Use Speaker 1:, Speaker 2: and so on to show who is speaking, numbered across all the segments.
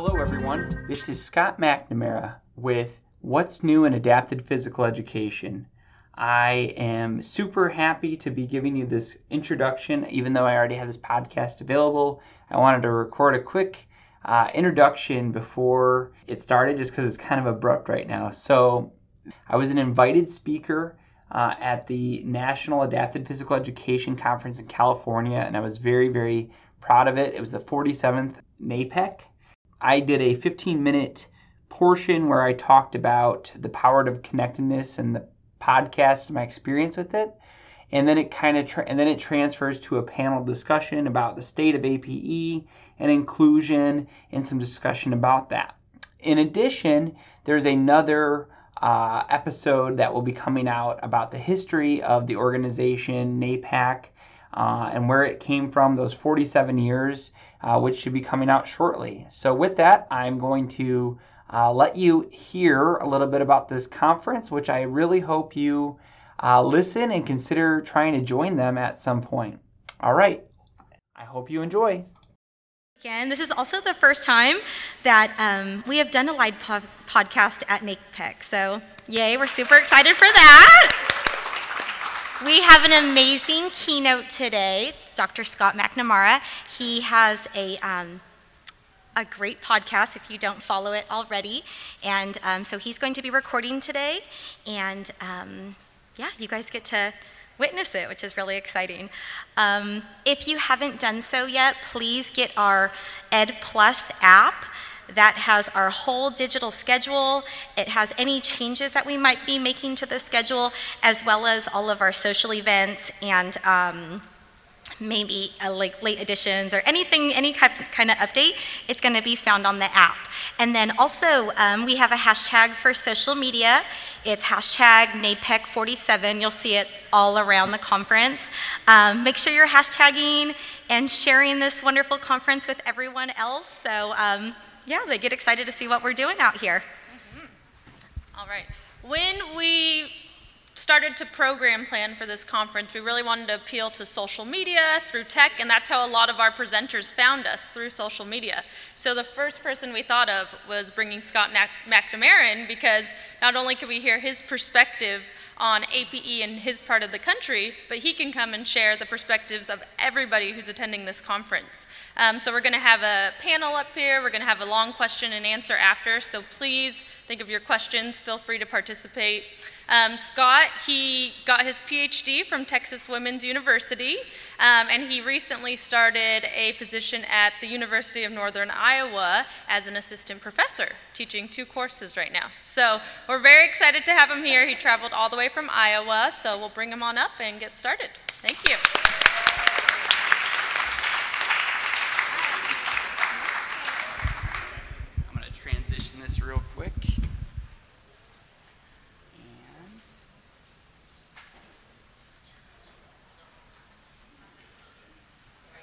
Speaker 1: Hello, everyone. This is Scott McNamara with What's New in Adapted Physical Education. I am super happy to be giving you this introduction, even though I already have this podcast available. I wanted to record a quick uh, introduction before it started just because it's kind of abrupt right now. So, I was an invited speaker uh, at the National Adapted Physical Education Conference in California, and I was very, very proud of it. It was the 47th NAPEC. I did a 15 minute portion where I talked about the power of connectedness and the podcast, my experience with it. And then it kind of tra- and then it transfers to a panel discussion about the state of APE and inclusion and some discussion about that. In addition, there's another uh, episode that will be coming out about the history of the organization NAPEC uh, and where it came from those 47 years, uh, which should be coming out shortly. So, with that, I'm going to uh, let you hear a little bit about this conference, which I really hope you uh, listen and consider trying to join them at some point. All right, I hope you enjoy.
Speaker 2: Again, this is also the first time that um, we have done a live po- podcast at NAPEC. So, yay, we're super excited for that. We have an amazing keynote today. It's Dr. Scott McNamara. He has a, um, a great podcast if you don't follow it already. And um, so he's going to be recording today. And um, yeah, you guys get to witness it, which is really exciting. Um, if you haven't done so yet, please get our Ed Plus app that has our whole digital schedule. It has any changes that we might be making to the schedule, as well as all of our social events and um, maybe uh, like late additions or anything, any kind of update, it's going to be found on the app. And then also, um, we have a hashtag for social media. It's hashtag NAPEC47. You'll see it all around the conference. Um, make sure you're hashtagging and sharing this wonderful conference with everyone else. So, um, yeah, they get excited to see what we're doing out here.
Speaker 3: Mm-hmm. All right. When we started to program plan for this conference, we really wanted to appeal to social media through tech, and that's how a lot of our presenters found us through social media. So the first person we thought of was bringing Scott McNamara in because not only could we hear his perspective on APE in his part of the country, but he can come and share the perspectives of everybody who's attending this conference. Um, so we're going to have a panel up here. We're going to have a long question and answer after. So please think of your questions. Feel free to participate. Um, Scott, he got his PhD from Texas Women's University, um, and he recently started a position at the University of Northern Iowa as an assistant professor, teaching two courses right now. So we're very excited to have him here. He traveled all the way from Iowa, so we'll bring him on up and get started. Thank you.
Speaker 1: I'm going to transition this real quick.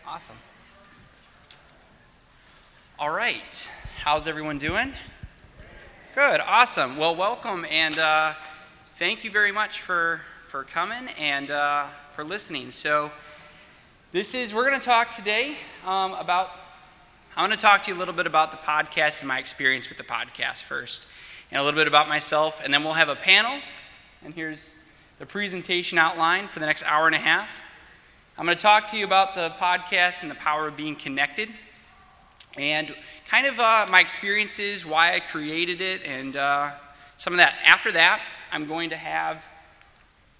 Speaker 1: Awesome. All right. How's everyone doing? Good. Awesome. Well, welcome and uh, thank you very much for for coming and uh, for listening. So, this is we're going to talk today um, about. I'm going to talk to you a little bit about the podcast and my experience with the podcast first, and a little bit about myself, and then we'll have a panel. And here's the presentation outline for the next hour and a half. I'm going to talk to you about the podcast and the power of being connected, and kind of uh, my experiences, why I created it, and uh, some of that. After that, I'm going to have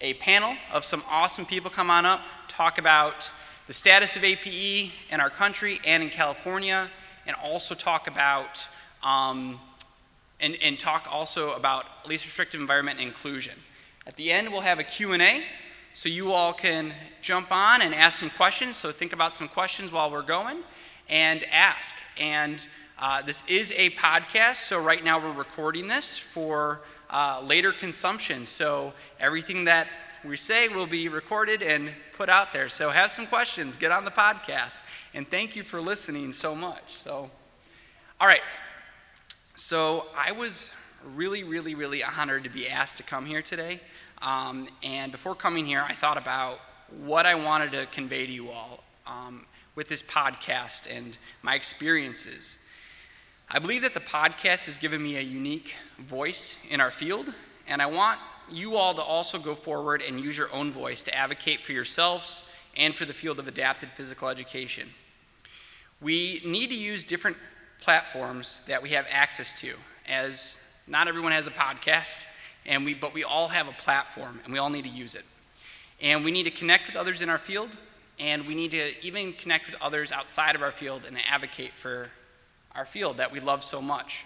Speaker 1: a panel of some awesome people come on up, talk about the status of APE in our country and in California, and also talk about um, and, and talk also about least restrictive environment inclusion. At the end, we'll have a Q&A so you all can jump on and ask some questions. So think about some questions while we're going and ask. And uh, this is a podcast, so right now we're recording this for uh, later consumption. So everything that we say will be recorded and put out there. So have some questions, get on the podcast. And thank you for listening so much. So, all right. So I was really, really, really honored to be asked to come here today. Um, and before coming here, I thought about what I wanted to convey to you all um, with this podcast and my experiences. I believe that the podcast has given me a unique voice in our field, and I want you all to also go forward and use your own voice to advocate for yourselves and for the field of adapted physical education. We need to use different platforms that we have access to, as not everyone has a podcast, and we, but we all have a platform, and we all need to use it. And we need to connect with others in our field, and we need to even connect with others outside of our field and advocate for our field that we love so much.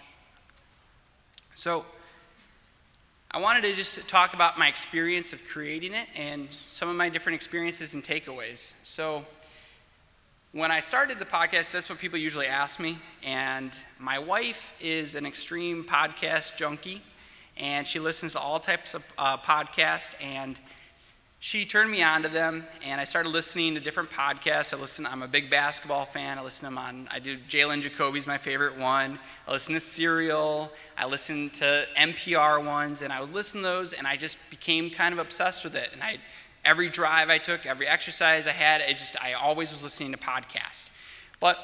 Speaker 1: So, I wanted to just talk about my experience of creating it and some of my different experiences and takeaways. So, when I started the podcast, that's what people usually ask me. And my wife is an extreme podcast junkie, and she listens to all types of uh, podcasts. And she turned me on to them, and I started listening to different podcasts. I listen. I'm a big basketball fan. I listen to them on. I do Jalen Jacoby's my favorite one. I listen to Serial. I listen to NPR ones, and I would listen to those, and I just became kind of obsessed with it. And I, every drive I took, every exercise I had, it just I always was listening to podcasts. But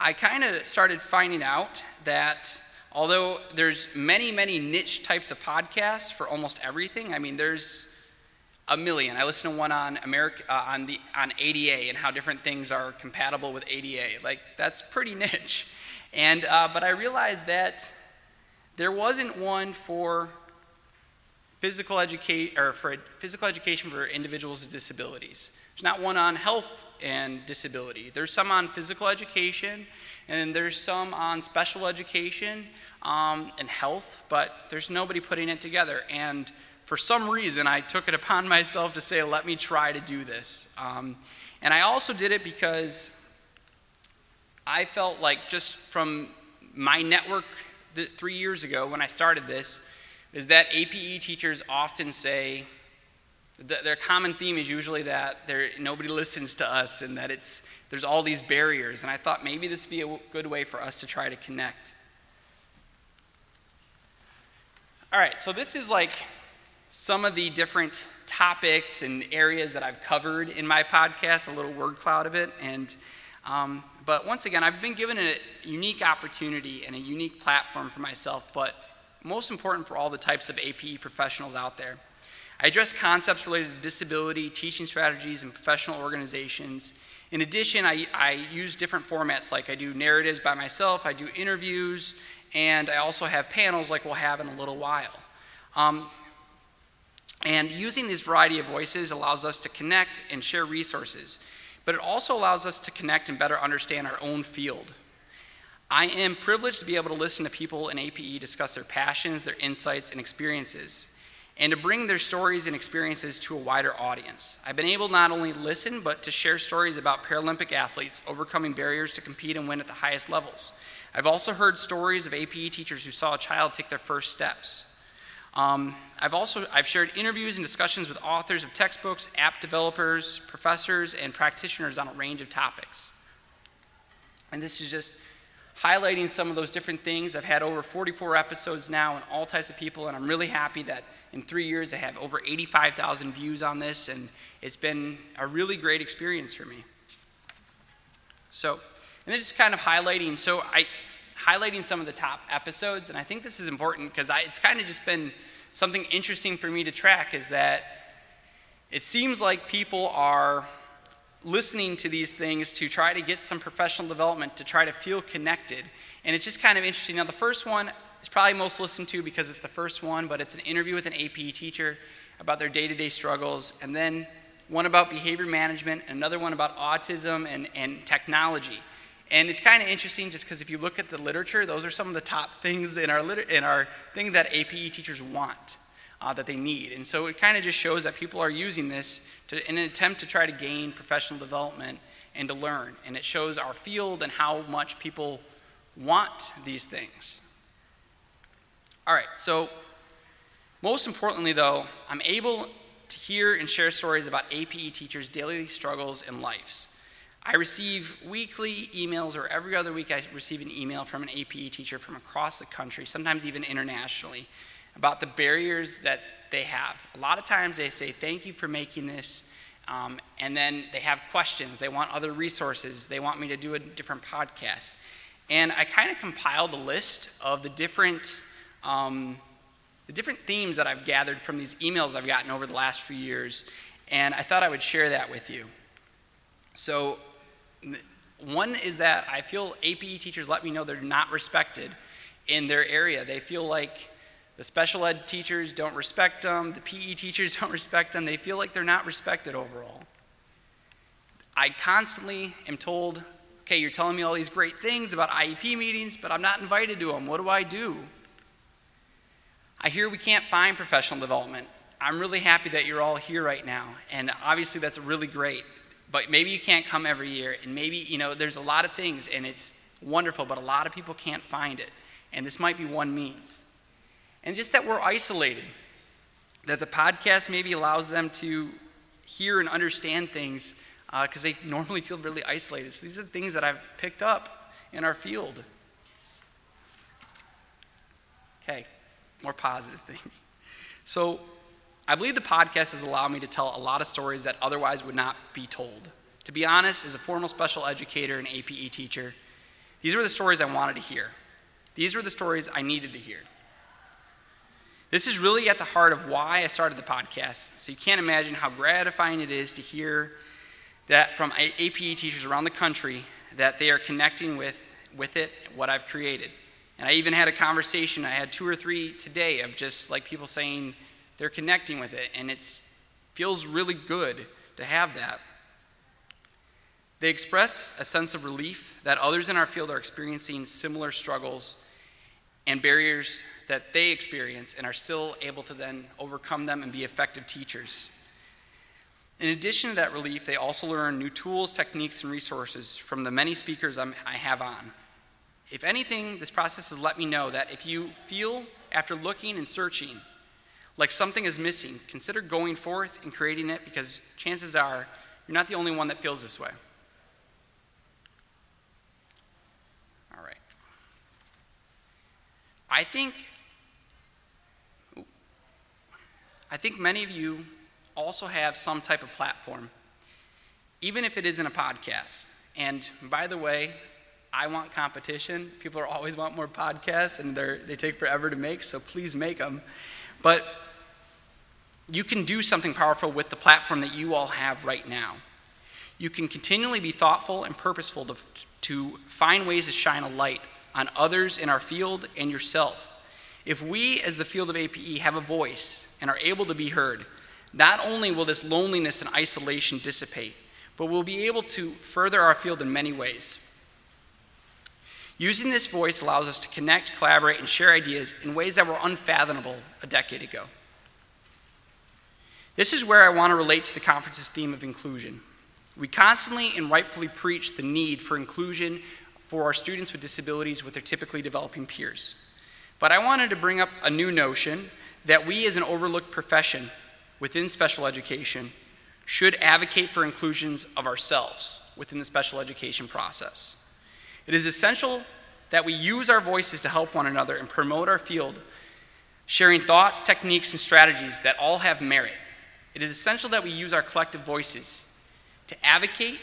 Speaker 1: I kind of started finding out that although there's many, many niche types of podcasts for almost everything, I mean, there's a million. I listened to one on America uh, on the on ADA and how different things are compatible with ADA. Like that's pretty niche. And uh, but I realized that there wasn't one for physical education or for physical education for individuals with disabilities. There's not one on health and disability. There's some on physical education, and there's some on special education um, and health, but there's nobody putting it together. And for some reason, I took it upon myself to say, let me try to do this. Um, and I also did it because I felt like just from my network three years ago when I started this, is that APE teachers often say, their common theme is usually that nobody listens to us and that it's, there's all these barriers. And I thought maybe this would be a good way for us to try to connect. All right, so this is like some of the different topics and areas that I've covered in my podcast, a little word cloud of it. And, um, but once again, I've been given a unique opportunity and a unique platform for myself, but most important for all the types of APE professionals out there. I address concepts related to disability, teaching strategies, and professional organizations. In addition, I, I use different formats like I do narratives by myself, I do interviews, and I also have panels like we'll have in a little while. Um, and using this variety of voices allows us to connect and share resources, but it also allows us to connect and better understand our own field. I am privileged to be able to listen to people in APE discuss their passions, their insights, and experiences, and to bring their stories and experiences to a wider audience. I've been able not only to listen, but to share stories about Paralympic athletes overcoming barriers to compete and win at the highest levels. I've also heard stories of APE teachers who saw a child take their first steps. Um, I've also I've shared interviews and discussions with authors of textbooks, app developers, professors, and practitioners on a range of topics. And this is just highlighting some of those different things. I've had over 44 episodes now and all types of people, and I'm really happy that in three years I have over 85,000 views on this, and it's been a really great experience for me. So, and then just kind of highlighting. So I highlighting some of the top episodes, and I think this is important because it's kind of just been something interesting for me to track is that it seems like people are listening to these things to try to get some professional development, to try to feel connected. And it's just kind of interesting. Now, the first one is probably most listened to because it's the first one, but it's an interview with an AP teacher about their day to day struggles, and then one about behavior management, and another one about autism and, and technology. And it's kind of interesting just because if you look at the literature, those are some of the top things in our, liter- in our thing that APE teachers want, uh, that they need. And so it kind of just shows that people are using this to, in an attempt to try to gain professional development and to learn. And it shows our field and how much people want these things. All right, so most importantly, though, I'm able to hear and share stories about APE teachers' daily struggles and lives. I receive weekly emails, or every other week, I receive an email from an APE teacher from across the country, sometimes even internationally, about the barriers that they have. A lot of times they say, Thank you for making this. Um, and then they have questions. They want other resources. They want me to do a different podcast. And I kind of compiled a list of the different, um, the different themes that I've gathered from these emails I've gotten over the last few years. And I thought I would share that with you. So, one is that I feel APE teachers let me know they're not respected in their area. They feel like the special ed teachers don't respect them, the PE teachers don't respect them. They feel like they're not respected overall. I constantly am told, okay, you're telling me all these great things about IEP meetings, but I'm not invited to them. What do I do? I hear we can't find professional development. I'm really happy that you're all here right now, and obviously that's really great. But maybe you can't come every year, and maybe, you know, there's a lot of things, and it's wonderful, but a lot of people can't find it. And this might be one means. And just that we're isolated, that the podcast maybe allows them to hear and understand things because uh, they normally feel really isolated. So these are the things that I've picked up in our field. Okay, more positive things. So I believe the podcast has allowed me to tell a lot of stories that otherwise would not be told. To be honest, as a formal special educator and APE teacher, these were the stories I wanted to hear. These were the stories I needed to hear. This is really at the heart of why I started the podcast. So you can't imagine how gratifying it is to hear that from APE teachers around the country that they are connecting with, with it, what I've created. And I even had a conversation, I had two or three today of just like people saying they're connecting with it, and it feels really good to have that. They express a sense of relief that others in our field are experiencing similar struggles and barriers that they experience and are still able to then overcome them and be effective teachers. In addition to that relief, they also learn new tools, techniques, and resources from the many speakers I'm, i have on. If anything, this process has let me know that if you feel, after looking and searching, like something is missing, consider going forth and creating it because chances are you're not the only one that feels this way. All right. I think I think many of you also have some type of platform, even if it isn't a podcast. And by the way, I want competition. People are always want more podcasts, and they take forever to make, so please make them. But you can do something powerful with the platform that you all have right now. You can continually be thoughtful and purposeful to, to find ways to shine a light on others in our field and yourself. If we, as the field of APE, have a voice and are able to be heard, not only will this loneliness and isolation dissipate, but we'll be able to further our field in many ways. Using this voice allows us to connect, collaborate, and share ideas in ways that were unfathomable a decade ago. This is where I want to relate to the conference's theme of inclusion. We constantly and rightfully preach the need for inclusion for our students with disabilities with their typically developing peers. But I wanted to bring up a new notion that we, as an overlooked profession, within special education should advocate for inclusions of ourselves within the special education process. It is essential that we use our voices to help one another and promote our field, sharing thoughts, techniques, and strategies that all have merit. It is essential that we use our collective voices to advocate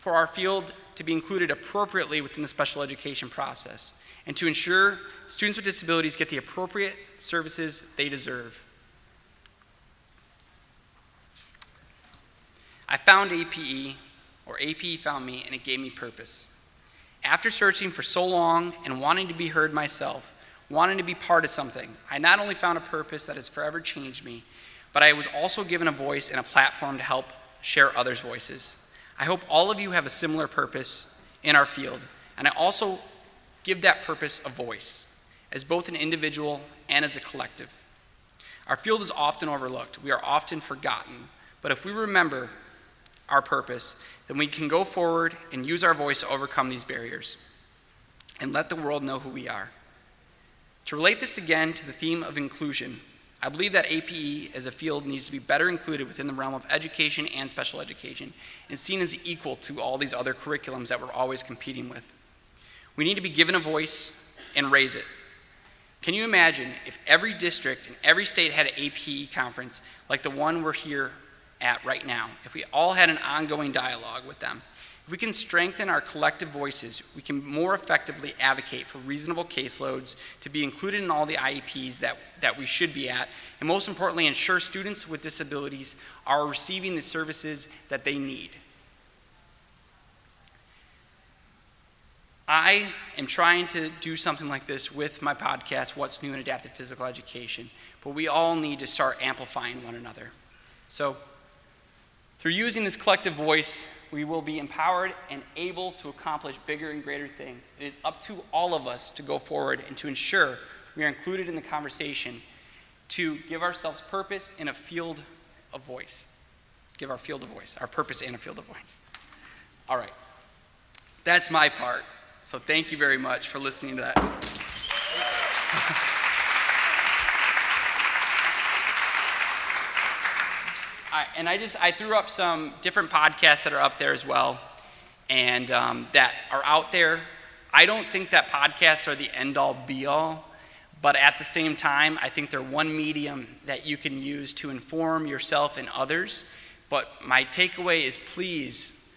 Speaker 1: for our field to be included appropriately within the special education process and to ensure students with disabilities get the appropriate services they deserve. I found APE, or APE found me, and it gave me purpose. After searching for so long and wanting to be heard myself, wanting to be part of something, I not only found a purpose that has forever changed me, but I was also given a voice and a platform to help share others' voices. I hope all of you have a similar purpose in our field, and I also give that purpose a voice, as both an individual and as a collective. Our field is often overlooked, we are often forgotten, but if we remember our purpose, then we can go forward and use our voice to overcome these barriers and let the world know who we are. To relate this again to the theme of inclusion, I believe that APE as a field needs to be better included within the realm of education and special education and seen as equal to all these other curriculums that we're always competing with. We need to be given a voice and raise it. Can you imagine if every district and every state had an APE conference like the one we're here at right now, if we all had an ongoing dialogue with them, If we can strengthen our collective voices, we can more effectively advocate for reasonable caseloads to be included in all the IEPs that, that we should be at, and most importantly, ensure students with disabilities are receiving the services that they need. I am trying to do something like this with my podcast, What's New in Adaptive Physical Education, but we all need to start amplifying one another. So, through using this collective voice, we will be empowered and able to accomplish bigger and greater things. It is up to all of us to go forward and to ensure we are included in the conversation to give ourselves purpose in a field of voice. Give our field of voice, our purpose in a field of voice. All right. That's my part. So thank you very much for listening to that. And I just I threw up some different podcasts that are up there as well, and um, that are out there. I don't think that podcasts are the end all be all, but at the same time, I think they're one medium that you can use to inform yourself and others. But my takeaway is please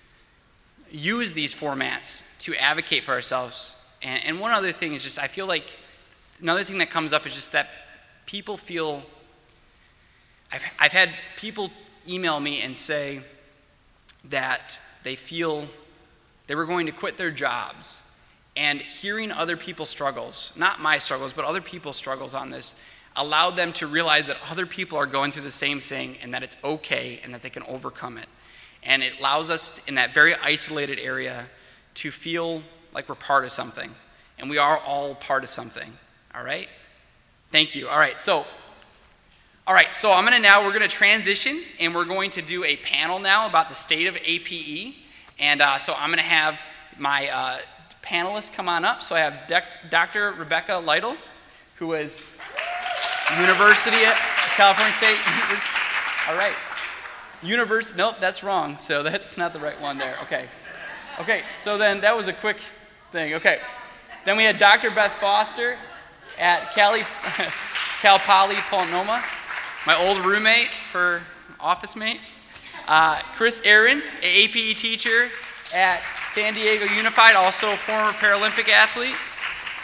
Speaker 1: use these formats to advocate for ourselves. And, and one other thing is just I feel like another thing that comes up is just that people feel. I've, I've had people email me and say that they feel they were going to quit their jobs. And hearing other people's struggles, not my struggles, but other people's struggles on this, allowed them to realize that other people are going through the same thing and that it's okay and that they can overcome it. And it allows us in that very isolated area to feel like we're part of something. And we are all part of something. All right? Thank you. All right, so all right, so I'm going to now, we're going to transition and we're going to do a panel now about the state of APE. And uh, so I'm going to have my uh, panelists come on up. So I have Dr. Rebecca Lytle, who is University at California State. All right. University, nope, that's wrong. So that's not the right one there. Okay. Okay, so then that was a quick thing. Okay. Then we had Dr. Beth Foster at Cali, Cal Poly Pomona my old roommate for office mate, uh, Chris Ahrens, an APE teacher at San Diego Unified, also a former Paralympic athlete,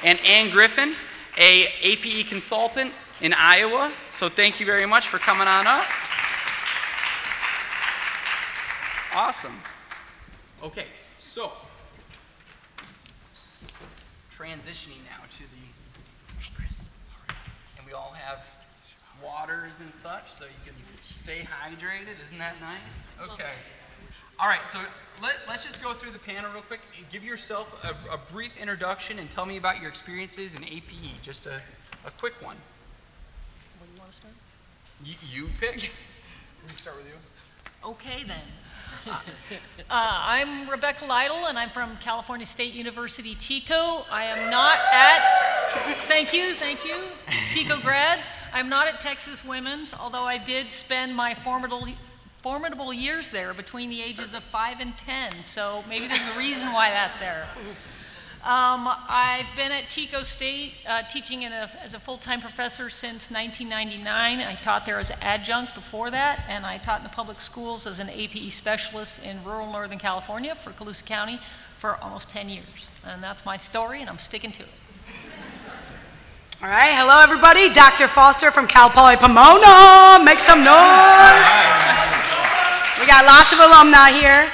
Speaker 1: and Ann Griffin, a APE consultant in Iowa. So thank you very much for coming on up. Awesome. Okay, so transitioning now to the. Hey, Chris. And we all have waters and such so you can stay hydrated. Isn't that nice? Okay. All right, so let, us just go through the panel real quick. Give yourself a, a, brief introduction and tell me about your experiences in APE. Just a, a quick one.
Speaker 4: What do you want to start?
Speaker 1: Y- you pick.
Speaker 4: We can start with you. Okay, then. Uh, I'm Rebecca Lytle, and I'm from California State University, Chico. I am not at, thank you, thank you, Chico grads. I'm not at Texas Women's, although I did spend my formidable, formidable years there between the ages of 5 and 10, so maybe there's a reason why that's there. Um, I've been at Chico State uh, teaching a, as a full time professor since 1999. I taught there as an adjunct before that, and I taught in the public schools as an APE specialist in rural Northern California for Colusa County for almost 10 years. And that's my story, and I'm sticking to it.
Speaker 5: All right, hello everybody. Dr. Foster from Cal Poly Pomona. Make some noise. We got lots of alumni here.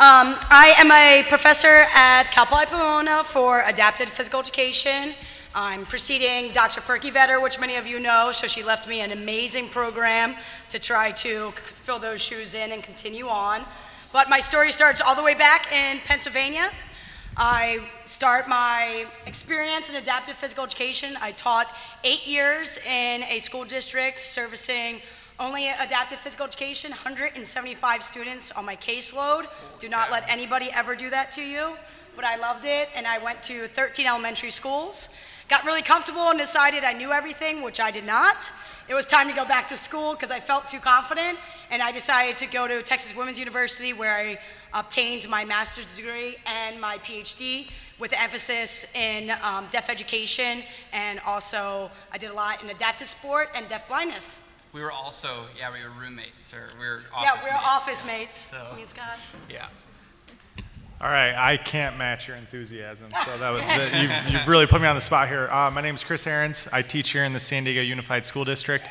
Speaker 5: Um, I am a professor at Cal Poly Pomona for adapted physical education. I'm preceding Dr. Perky Vetter, which many of you know, so she left me an amazing program to try to fill those shoes in and continue on. But my story starts all the way back in Pennsylvania. I start my experience in adaptive physical education. I taught eight years in a school district servicing only adaptive physical education, 175 students on my caseload. Do not let anybody ever do that to you. But I loved it, and I went to 13 elementary schools. Got really comfortable and decided I knew everything, which I did not. It was time to go back to school because I felt too confident, and I decided to go to Texas Women's University where I obtained my master's degree and my PhD with emphasis in um, deaf education, and also I did a lot in adaptive sport and deaf blindness.
Speaker 1: We were also, yeah, we were roommates, or we were
Speaker 5: Yeah,
Speaker 1: office
Speaker 5: we're
Speaker 1: mates.
Speaker 5: office mates.
Speaker 1: So-
Speaker 5: Me and Scott.
Speaker 1: Yeah.
Speaker 6: All right, I can't match your enthusiasm. So that was that, you've, you've really put me on the spot here. Uh, my name is Chris Ahrens. I teach here in the San Diego Unified School District.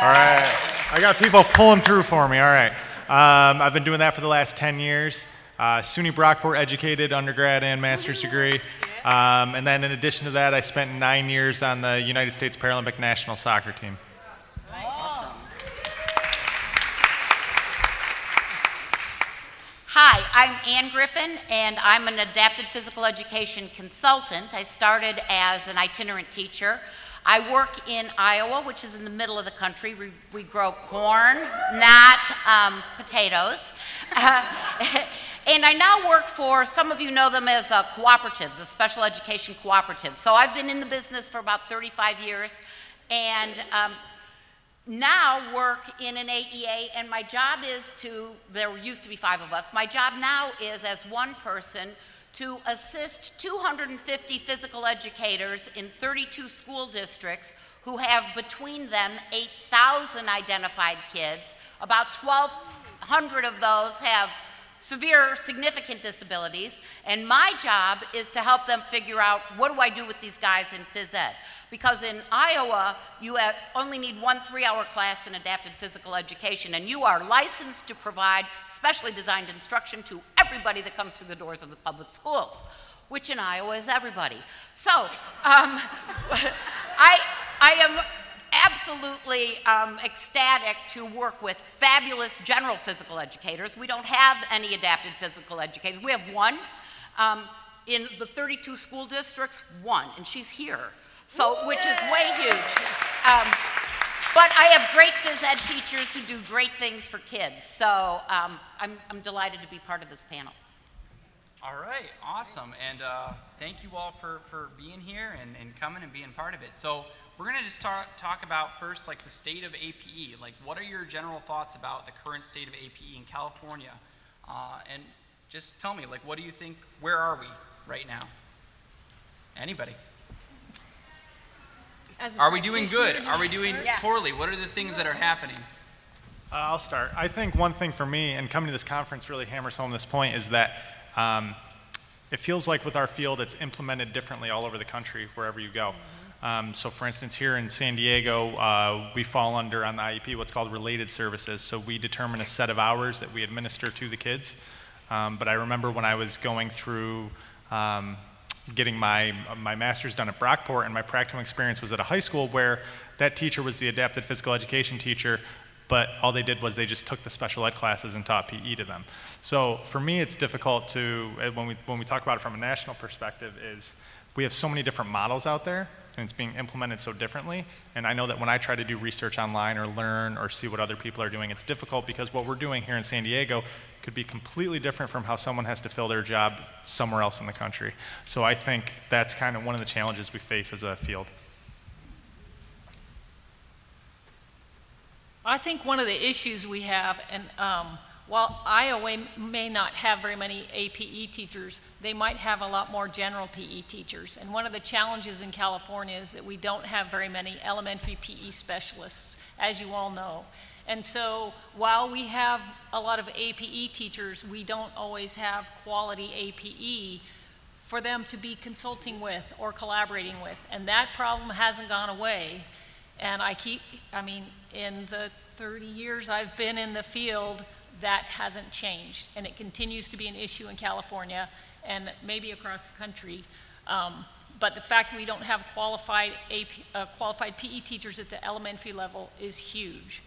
Speaker 6: All right, I got people pulling through for me. All right, um, I've been doing that for the last 10 years. Uh, SUNY Brockport educated, undergrad and master's degree. Um, and then in addition to that, I spent nine years on the United States Paralympic national soccer team.
Speaker 7: Hi, I'm Ann Griffin, and I'm an adapted physical education consultant. I started as an itinerant teacher. I work in Iowa, which is in the middle of the country. We, we grow corn, not um, potatoes. Uh, and I now work for, some of you know them as uh, cooperatives, a special education cooperative. So I've been in the business for about 35 years, and um, now work in an AEA, and my job is to, there used to be five of us, my job now is as one person to assist 250 physical educators in 32 school districts who have between them 8,000 identified kids. About 1,200 of those have severe, significant disabilities, and my job is to help them figure out what do I do with these guys in phys ed. Because in Iowa, you only need one three hour class in adapted physical education, and you are licensed to provide specially designed instruction to everybody that comes through the doors of the public schools, which in Iowa is everybody. So, um, I, I am absolutely um, ecstatic to work with fabulous general physical educators. We don't have any adapted physical educators. We have one. Um, in the 32 school districts, one, and she's here. So, which is way huge. Um, but I have great phys ed teachers who do great things for kids. So um, I'm, I'm delighted to be part of this panel.
Speaker 1: All right, awesome. And uh, thank you all for, for being here and, and coming and being part of it. So we're going to just talk, talk about first like the state of APE. Like what are your general thoughts about the current state of APE in California? Uh, and just tell me, like what do you think, where are we right now? Anybody? Are we doing good? Are we doing yeah. poorly? What are the things that are happening?
Speaker 6: Uh, I'll start. I think one thing for me, and coming to this conference really hammers home this point, is that um, it feels like with our field, it's implemented differently all over the country, wherever you go. Um, so, for instance, here in San Diego, uh, we fall under on the IEP what's called related services. So, we determine a set of hours that we administer to the kids. Um, but I remember when I was going through um, getting my, my master's done at Brockport, and my practical experience was at a high school where that teacher was the adapted physical education teacher, but all they did was they just took the special ed classes and taught PE to them. So for me, it's difficult to, eh, when we, when we talk about it from a national perspective, is we have so many different models out there and it's being implemented so differently. And I know that when I try to do research online or learn or see what other people are doing, it's difficult because what we're doing here in San Diego could be completely different from how someone has to fill their job somewhere else in the country. So I think that's kind of one of the challenges we face as a field.
Speaker 4: I think one of the issues we have, and um, while Iowa may not have very many APE teachers, they might have a lot more general PE teachers. And one of the challenges in California is that we don't have very many elementary PE specialists, as you all know. And so while we have a lot of APE teachers, we don't always have quality APE for them to be consulting with or collaborating with. And that problem hasn't gone away. And I keep, I mean, in the 30 years I've been in the field, that hasn't changed. And it continues to be an issue in California and maybe across the country. Um, but the fact that we don't have qualified, AP, uh, qualified PE teachers at the elementary level is huge.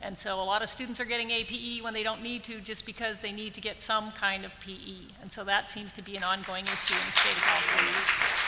Speaker 4: And so a lot of students are getting APE when they don't need to just because they need to get some kind of PE. And so that seems to be an ongoing issue in the state of California.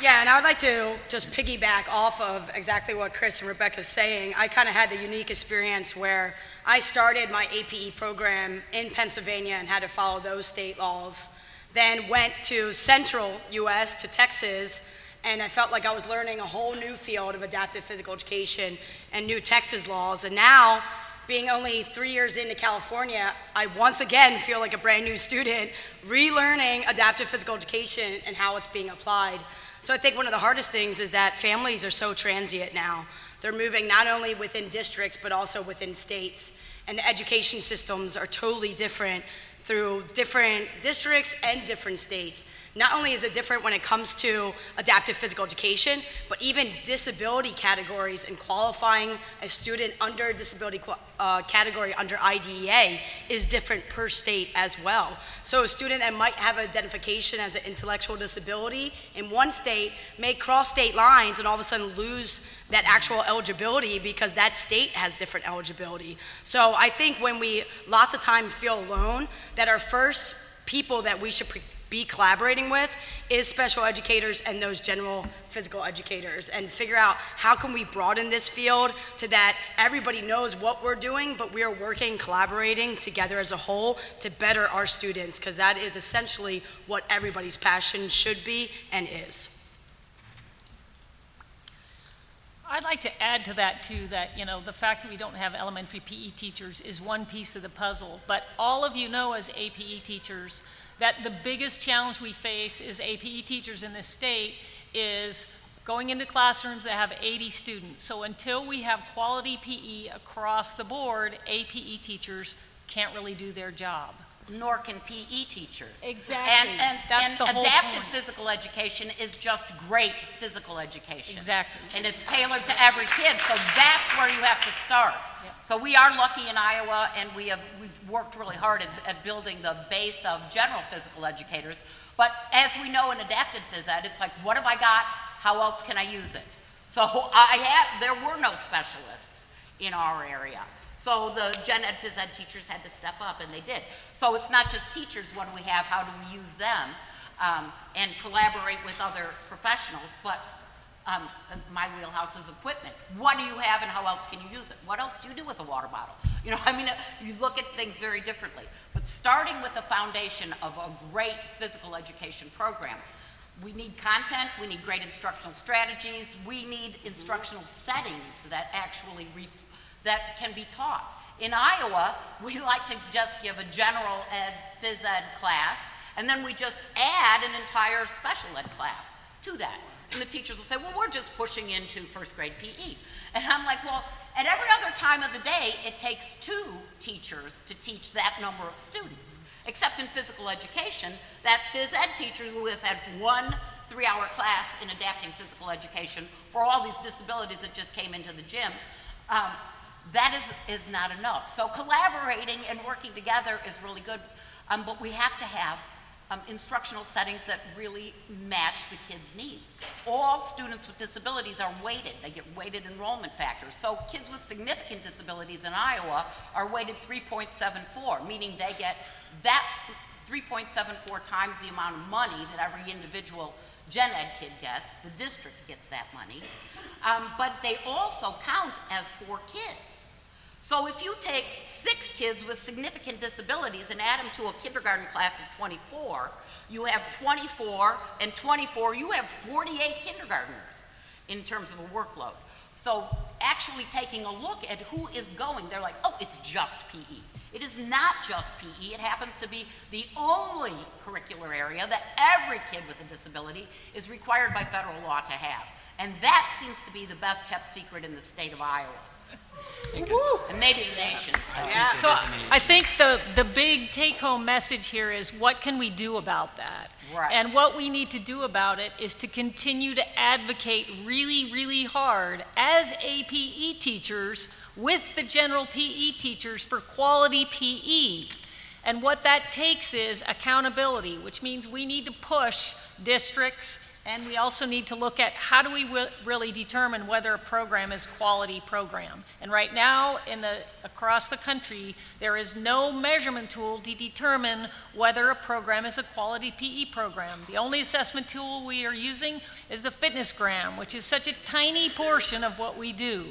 Speaker 5: Yeah, and I would like to just piggyback off of exactly what Chris and Rebecca is saying. I kind of had the unique experience where I started my APE program in Pennsylvania and had to follow those state laws. Then went to central US, to Texas, and I felt like I was learning a whole new field of adaptive physical education and new Texas laws. And now, being only three years into California, I once again feel like a brand new student, relearning adaptive physical education and how it's being applied. So I think one of the hardest things is that families are so transient now. They're moving not only within districts, but also within states. and the education systems are totally different through different districts and different states. Not only is it different when it comes to adaptive physical education, but even disability categories and qualifying a student under disability uh, category under IDEA is different per state as well. So a student that might have identification as an intellectual disability in one state may cross state lines and all of a sudden lose that actual eligibility because that state has different eligibility. So I think when we lots of times feel alone, that our first people that we should be collaborating with is special educators and those general physical educators and figure out how can we broaden this field to that everybody knows what we're doing but we are working collaborating together as a whole to better our students because that is essentially what everybody's passion should be and is.
Speaker 4: I'd like to add to that too that you know the fact that we don't have elementary PE teachers is one piece of the puzzle but all of you know as APE teachers that the biggest challenge we face is APE teachers in this state is going into classrooms that have 80 students. So until we have quality PE across the board, APE teachers can't really do their job
Speaker 7: nor can PE teachers.
Speaker 4: Exactly.
Speaker 7: And, and,
Speaker 4: That's
Speaker 7: and
Speaker 4: the whole
Speaker 7: adaptive
Speaker 4: point.
Speaker 7: physical education is just great physical education.
Speaker 4: Exactly.
Speaker 7: And it's tailored to every kid, so that's where you have to start.
Speaker 4: Yep.
Speaker 7: So we are lucky in Iowa, and we have we've worked really hard at, at building the base of general physical educators. But as we know in adapted phys ed, it's like, what have I got? How else can I use it? So I have, there were no specialists in our area. So the gen ed phys ed teachers had to step up, and they did. So it's not just teachers, what do we have, how do we use them, um, and collaborate with other professionals, but um, my wheelhouse is equipment. What do you have and how else can you use it? What else do you do with a water bottle? You know, I mean, you look at things very differently. But starting with the foundation of a great physical education program, we need content, we need great instructional strategies, we need instructional settings that actually reflect that can be taught. In Iowa, we like to just give a general ed, phys ed class, and then we just add an entire special ed class to that. And the teachers will say, well, we're just pushing into first grade PE. And I'm like, well, at every other time of the day, it takes two teachers to teach that number of students. Except in physical education, that phys ed teacher who has had one three hour class in adapting physical education for all these disabilities that just came into the gym, um, that is, is not enough. So collaborating and working together is really good, um, but we have to have um, instructional settings that really match the kids' needs. All students with disabilities are weighted. They get weighted enrollment factors. So kids with significant disabilities in Iowa are weighted 3.74, meaning they get that 3.74 times the amount of money that every individual gen ed kid gets. The district gets that money. Um, but they also count as four kids. So if you take six kids with significant disabilities and add them to a kindergarten class of 24, you have 24, and 24, you have 48 kindergartners in terms of a workload. So actually taking a look at who is going, they're like, oh, it's just PE. It is not just PE. It happens to be the only curricular area that every kid with a disability is required by federal law to have. And that seems to be the best kept secret in the state of Iowa. And maybe the nation.
Speaker 5: Yeah.
Speaker 4: So I think the, the big take-home message here is what can we do about that?
Speaker 7: Right.
Speaker 4: And what we need to do about it is to continue to advocate really, really hard as APE teachers with the general PE teachers for quality PE. And what that takes is accountability, which means we need to push districts and we also need to look at how do we really determine whether a program is quality program. And right now, in the, across the country, there is no measurement tool to determine whether a program is a quality PE program. The only assessment tool we are using is the FitnessGram, which is such a tiny portion of what we do.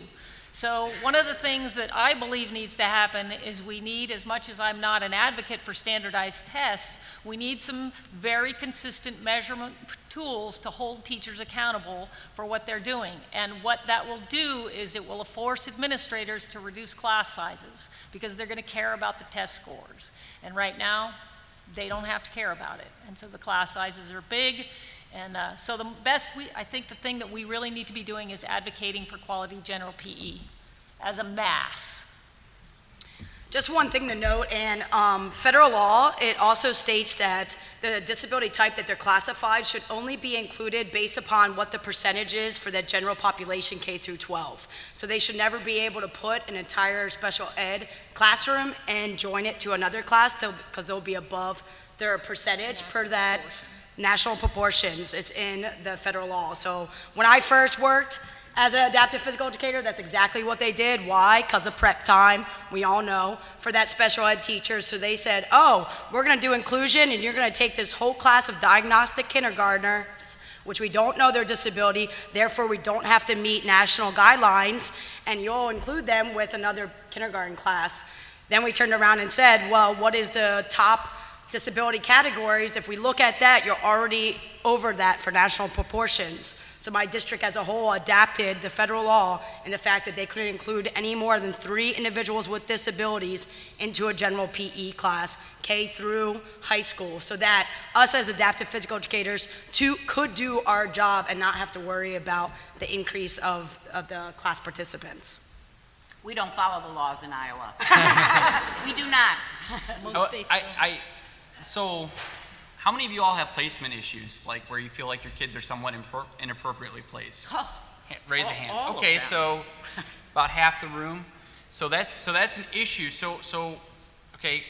Speaker 4: So one of the things that I believe needs to happen is we need, as much as I'm not an advocate for standardized tests, we need some very consistent measurement tools to hold teachers accountable for what they're doing. And what that will do is it will force administrators to reduce class sizes because they're going to care about the test scores. And right now, they don't have to care about it. And so the class sizes are big. And uh, so the best, we, I think the thing that we really need to be doing is advocating for quality general PE as a mass.
Speaker 5: Just one thing to note, and um, federal law, it also states that the disability type that they're classified should only be included based upon what the percentage is for the general population K through 12. So they should never be able to put an entire special ed classroom and join it to another class because they'll be above their percentage per that national proportions. It's in the federal law. So when I first worked, as an adaptive physical educator, that's exactly what they did. Why? Because of prep time, we all know, for that special ed teacher. So they said, oh, we're going to do inclusion and you're going to take this whole class of diagnostic kindergartners, which we don't know their disability, therefore we don't have to meet national guidelines, and you'll include them with another kindergarten class. Then we turned around and said, well, what is the top disability categories? If we look at that, you're already over that for national proportions. So my district as a whole adapted the federal law and the fact that they couldn't include any more than three individuals with disabilities into a general PE class, K through high school, so that us as adaptive physical educators too, could do our job and not have to worry about the increase of, of the class participants.
Speaker 7: We don't follow the laws in Iowa. we do not.
Speaker 4: Most
Speaker 1: Oh,
Speaker 4: states
Speaker 1: I,
Speaker 4: don't.
Speaker 1: I, so, how many of you all have placement issues, like where you feel like your kids are somewhat impro- inappropriately placed?
Speaker 7: Oh,
Speaker 1: Raise a hand. Okay, so about half the room. So that's so that's an issue. So so, okay,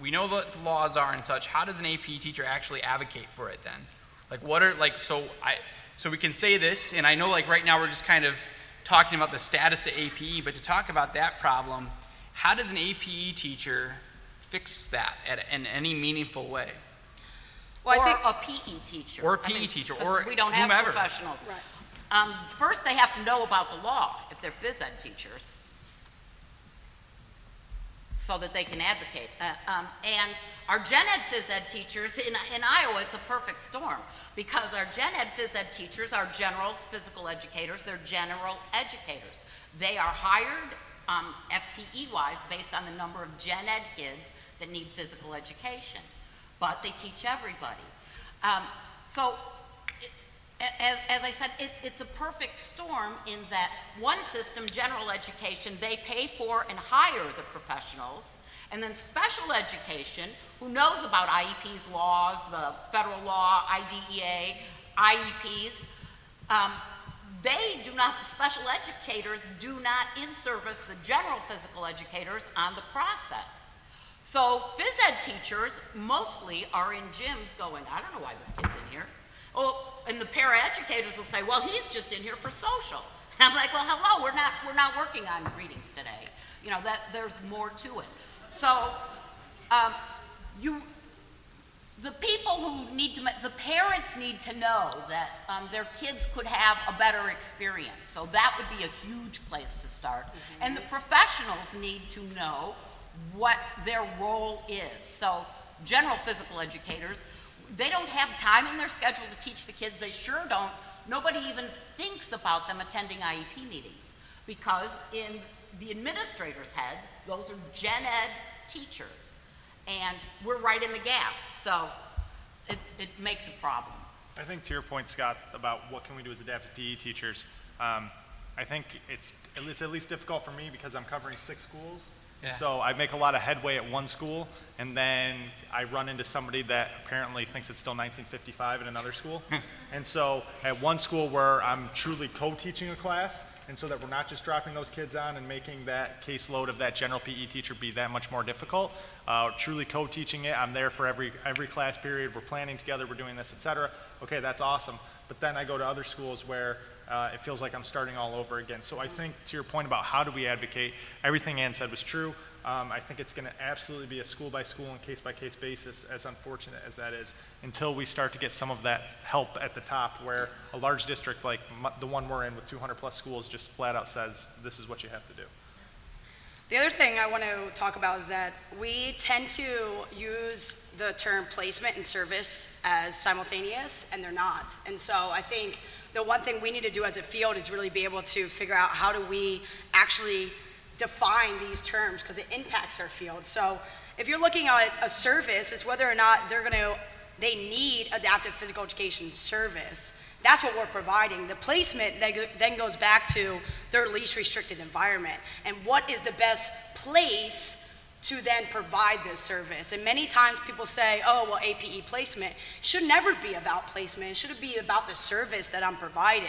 Speaker 1: we know what the laws are and such. How does an AP teacher actually advocate for it then? Like what are like so I so we can say this, and I know like right now we're just kind of talking about the status of APE, but to talk about that problem, how does an APE teacher fix that at, in any meaningful way?
Speaker 5: Well,
Speaker 7: or
Speaker 5: I think,
Speaker 7: a PE teacher.
Speaker 1: Or a
Speaker 7: I
Speaker 1: PE
Speaker 7: mean,
Speaker 1: teacher,
Speaker 7: 'cause
Speaker 1: or
Speaker 7: we don't have
Speaker 1: whomever.
Speaker 7: professionals.
Speaker 5: Right.
Speaker 7: Um, first, they have to know about the law if they're phys ed teachers, so that they can advocate. Uh, um, and our gen ed phys ed teachers in, in Iowa, it's a perfect storm because our gen ed phys ed teachers are general physical educators. They're general educators. They are hired um, FTE wise based on the number of gen ed kids that need physical education, but they teach everybody. Um, so it- As, as I said, it, it's a perfect storm in that one system, general education, they pay for and hire the professionals, and then special education, who knows about IEPs laws, the federal law, IDEA, IEPs, um, they do not, the special educators do not in-service the general physical educators on the process. So phys ed teachers mostly are in gyms going, I don't know why this kid's in here. Oh, and the paraeducators will say, well, he's just in here for social. And I'm like, well, hello, we're not, we're not working on readings today. You know, that, there's more to it. So, um, you, the people who need to, the parents need to know that um, their kids could have a better experience. So that would be a huge place to start. And the professionals need to know what their role is. So general physical educators, they don't have time in their schedule to teach the kids. They sure don't. Nobody even thinks about them attending IEP meetings because in the administrator's head, those are gen ed teachers and we're right in the gap. So it, it makes a problem.
Speaker 6: I think to your point, Scott, about what can we do as adaptive PE teachers, um, I think it's, it's at least difficult for me because I'm covering six schools.
Speaker 1: Yeah.
Speaker 6: so I make a lot of headway at one school, and then I run into somebody that apparently thinks it's still 1955 in another school. and so at one school where I'm truly co-teaching a class, and so that we're not just dropping those kids on and making that caseload of that general PE teacher be that much more difficult. Uh, truly co-teaching it, I'm there for every every class period. We're planning together. We're doing this, etc. Okay, that's awesome. But then I go to other schools where uh, it feels like I'm starting all over again. So I think to your point about how do we advocate, everything Ann said was true. Um, I think it's going to absolutely be a school by school and case by case basis, as unfortunate as that is, until we start to get some of that help at the top, where a large district like mu- the one we're in with 200 plus schools just flat out says this is what you have to do.
Speaker 5: the other thing I want to talk about is that we tend to use the term placement and service as simultaneous, and they're not. And so I think the one thing we need to do as a field is really be able to figure out how do we actually define these terms because it impacts our field. So if you're looking at a service, it's whether or not they're going to, they need adaptive physical education service. That's what we're providing. The placement then then goes back to their least restricted environment and what is the best place to then provide this service. And many times people say, oh, well, APE placement should never be about placement. It should be about the service that I'm providing.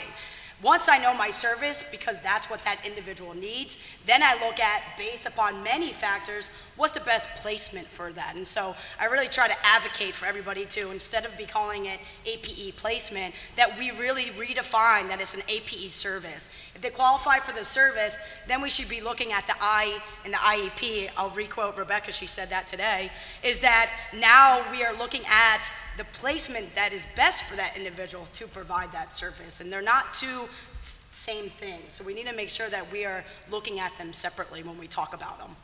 Speaker 5: Once I know my service, because that's what that individual needs, then I look at, based upon many factors, what's the best placement for that. And so I really try to advocate for everybody to, instead of be calling it APE placement, that we really redefine that it's an APE service. If they qualify for the service, then we should be looking at the I and the IEP. I'll requote Rebecca, she said that today, is that now we are looking at the placement that is best for that individual to provide that service. And they're not two same things. So we need to make sure that we are looking at them separately when we talk about them.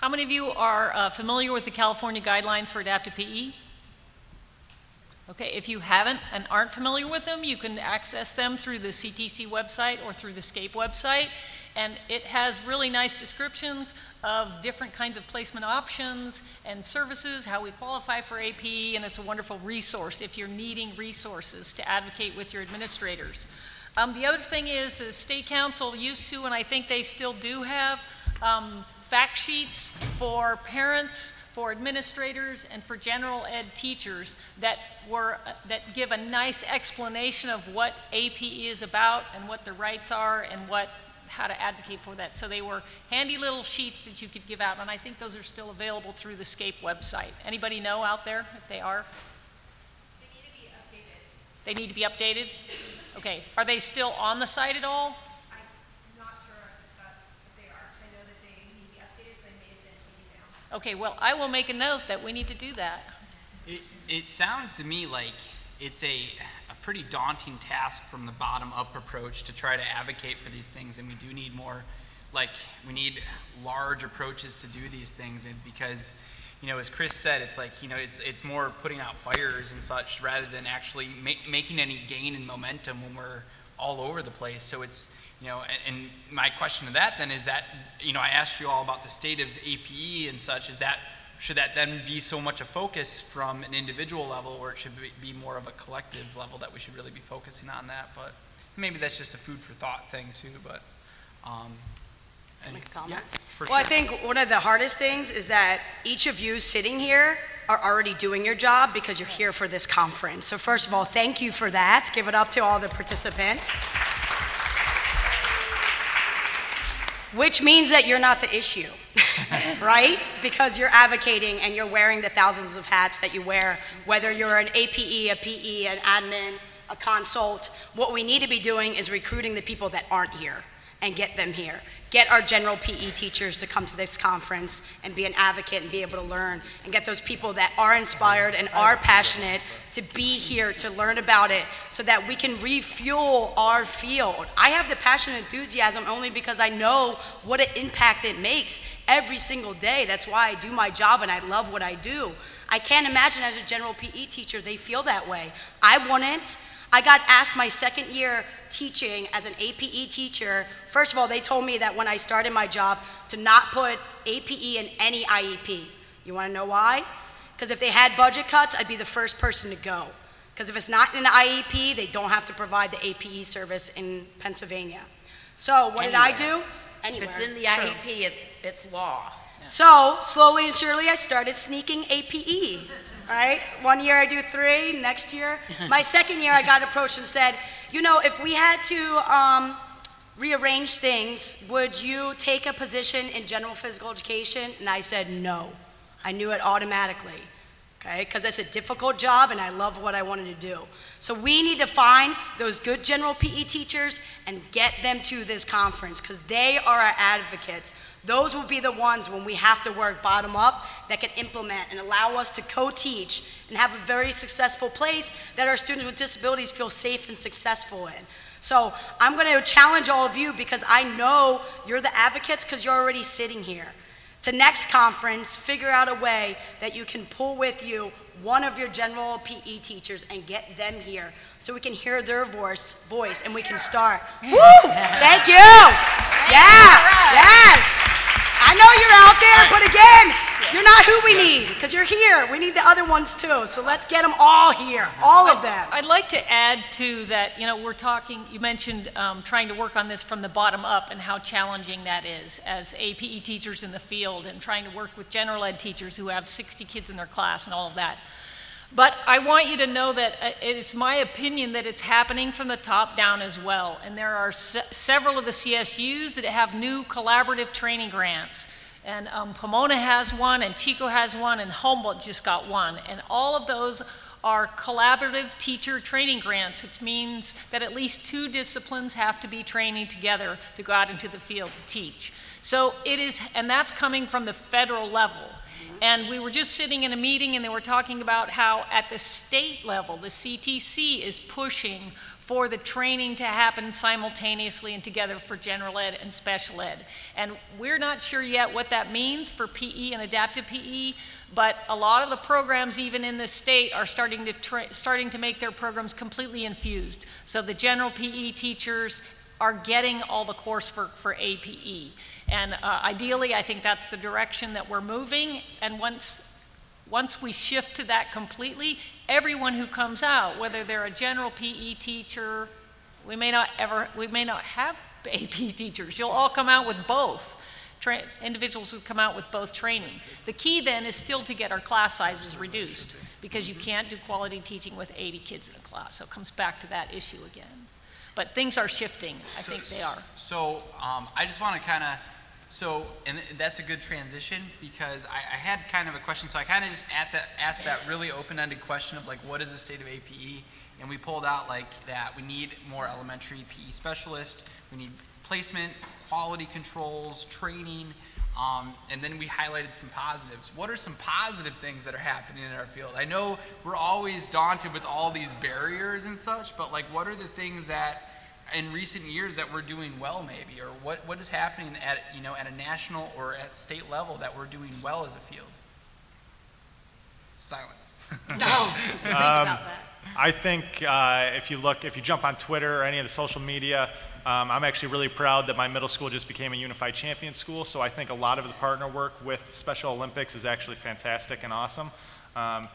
Speaker 4: How many of you are uh, familiar with the California guidelines for adaptive PE? Okay, if you haven't and aren't familiar with them, you can access them through the CTC website or through the SCAPE website. And it has really nice descriptions of different kinds of placement options and services, how we qualify for AP, and it's a wonderful resource if you're needing resources to advocate with your administrators. Um, the other thing is the state council used to, and I think they still do have, um, fact sheets for parents, for administrators, and for general ed teachers that were that give a nice explanation of what AP is about and what the rights are and what how to advocate for that. So they were handy little sheets that you could give out, and I think those are still available through the SCAPE website. Anybody know out there if they are? They need to be updated? They need to be updated? Okay. Are they still on the site at all?
Speaker 2: I'm not sure if they are. I know that they need to be updated, they may have been taken down.
Speaker 4: Okay, well, I will make a note that we need to do that.
Speaker 1: It, it sounds to me like it's a pretty daunting task from the bottom up approach to try to advocate for these things, and we do need more, like, we need large approaches to do these things, and because, you know, as Chris said, it's like, you know, it's, it's more putting out fires and such rather than actually ma- making any gain in momentum when we're all over the place. So it's, you know, and, and my question to that then is that, you know, I asked you all about the state of APE and such. Is that should that then be so much a focus from an individual level, or it should be more of a collective level that we should really be focusing on that? But maybe that's just a food for thought thing too. But um,
Speaker 5: and, Make a comment? Yeah, well, sure. I think one of the hardest things is that each of you sitting here are already doing your job because you're here for this conference. So first of all, thank you for that. Give it up to all the participants. which means that you're not the issue, right? Because you're advocating and you're wearing the thousands of hats that you wear, whether you're an APE, a PE, an admin, a consult. What we need to be doing is recruiting the people that aren't here and get them here get our general PE teachers to come to this conference and be an advocate and be able to learn and get those people that are inspired and are passionate to be here to learn about it so that we can refuel our field. I have the passion and enthusiasm only because I know what an impact it makes every single day. That's why I do my job and I love what I do. I can't imagine as a general PE teacher they feel that way. I wouldn't. I got asked my second year teaching as an APE teacher. First of all, they told me that when I started my job to not put APE in any IEP. You want to know why? Because if they had budget cuts, I'd be the first person to go. Because if it's not in the IEP, they don't have to provide the APE service in Pennsylvania. So what
Speaker 7: Anywhere.
Speaker 5: did I do?
Speaker 7: Anywhere. If it's in the True. IEP, it's, it's law.
Speaker 5: So slowly and surely, I started sneaking APE right? One year I do three, next year. My second year I got approached and said, you know, if we had to um, rearrange things, would you take a position in general physical education? And I said, no. I knew it automatically, okay? Because it's a difficult job and I love what I wanted to do. So we need to find those good general PE teachers and get them to this conference because they are our advocates those will be the ones when we have to work bottom up that can implement and allow us to co teach and have a very successful place that our students with disabilities feel safe and successful in. So I'm going to challenge all of you because I know you're the advocates because you're already sitting here. To next conference, figure out a way that you can pull with you one of your general PE teachers and get them here so we can hear their voice, voice and we can start. Woo! Thank you. Yeah. Yes. I know you're out there, but again, You're not who we need, because you're here. We need the other ones too. So let's get them all here, all of them.
Speaker 4: I'd like to add to that, you know, we're talking, you mentioned um, trying to work on this from the bottom up and how challenging that is as APE teachers in the field and trying to work with general ed teachers who have 60 kids in their class and all of that. But I want you to know that uh, it is my opinion that it's happening from the top down as well. And there are se- several of the CSUs that have new collaborative training grants. And um, Pomona has one, and Chico has one, and Humboldt just got one. And all of those are collaborative teacher training grants, which means that at least two disciplines have to be training together to go out into the field to teach. So it is, and that's coming from the federal level. And we were just sitting in a meeting and they were talking about how at the state level, the CTC is pushing for the training to happen simultaneously and together for general ed and special ed. And we're not sure yet what that means for PE and adaptive PE, but a lot of the programs even in the state are starting to tra- starting to make their programs completely infused. So the general PE teachers are getting all the coursework for APE. And uh, ideally, I think that's the direction that we're moving. And once, once we shift to that completely, everyone who comes out, whether they're a general PE teacher, we may not ever, we may not have AP teachers. You'll all come out with both. Tra- individuals who come out with both training. The key then is still to get our class sizes reduced because you can't do quality teaching with 80 kids in a class. So it comes back to that issue again. But things are shifting. I
Speaker 1: So-
Speaker 4: think they are.
Speaker 1: So um, I just want to kind of, so, and that's a good transition because I, I had kind of a question. So I kind of just at that, asked that really open-ended question of like, what is the state of APE? And we pulled out like that we need more elementary PE specialists, we need placement, quality controls, training, um, and then we highlighted some positives. What are some positive things that are happening in our field? I know we're always daunted with all these barriers and such, but like, what are the things that in recent years that we're doing well maybe or what, what is happening at you know at a national or at state level that we're doing well as a field silence
Speaker 4: Think about that.
Speaker 6: I think uh, if you look, if you jump on Twitter or any of the social media, um, I'm actually really proud that my middle school just became a unified champion school. So I think a lot of the partner work with Special Olympics is actually fantastic and awesome. Um,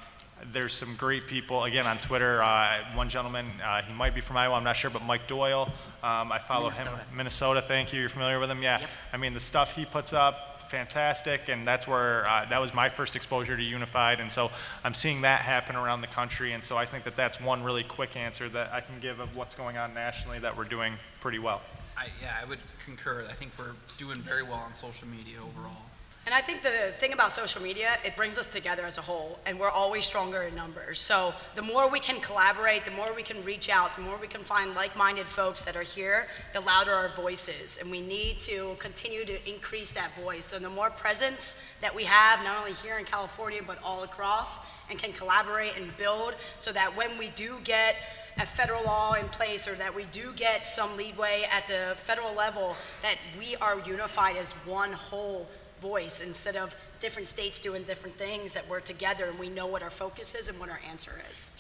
Speaker 6: there's some great people again on Twitter. Uh, one gentleman, uh, he might be from Iowa, I'm not sure, but Mike Doyle. Um, I follow him, Minnesota. Thank you. You're familiar with him, yeah.
Speaker 7: Yep.
Speaker 6: I mean, the stuff he puts up, fantastic, and that's where uh, that was my first exposure to Unified, and so I'm seeing that happen around the country, and so I think that that's one really quick answer that I can give of what's going on nationally that we're doing pretty well.
Speaker 1: I, yeah i would concur i think we're doing very well on social media overall
Speaker 5: And I think the thing about social media, it brings us together as a whole, and we're always stronger in numbers. So the more we can collaborate, the more we can reach out, the more we can find like-minded folks that are here, the louder our voice is. And we need to continue to increase that voice. So the more presence that we have, not only here in California, but all across, and can collaborate and build, so that when we do get a federal law in place, or that we do get some leeway at the federal level, that we are unified as one whole voice instead of different states doing different things, that we're together and we know what our focus is and what our answer is.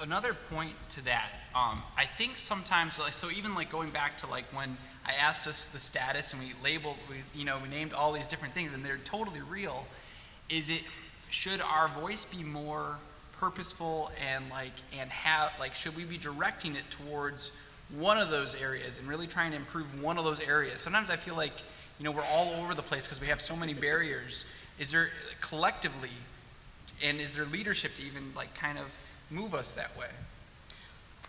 Speaker 1: another point to that um, i think sometimes so even like going back to like when i asked us the status and we labeled we you know we named all these different things and they're totally real is it should our voice be more purposeful and like and have like should we be directing it towards one of those areas and really trying to improve one of those areas sometimes i feel like you know we're all over the place because we have so many barriers is there collectively and is there leadership to even like kind of move us that way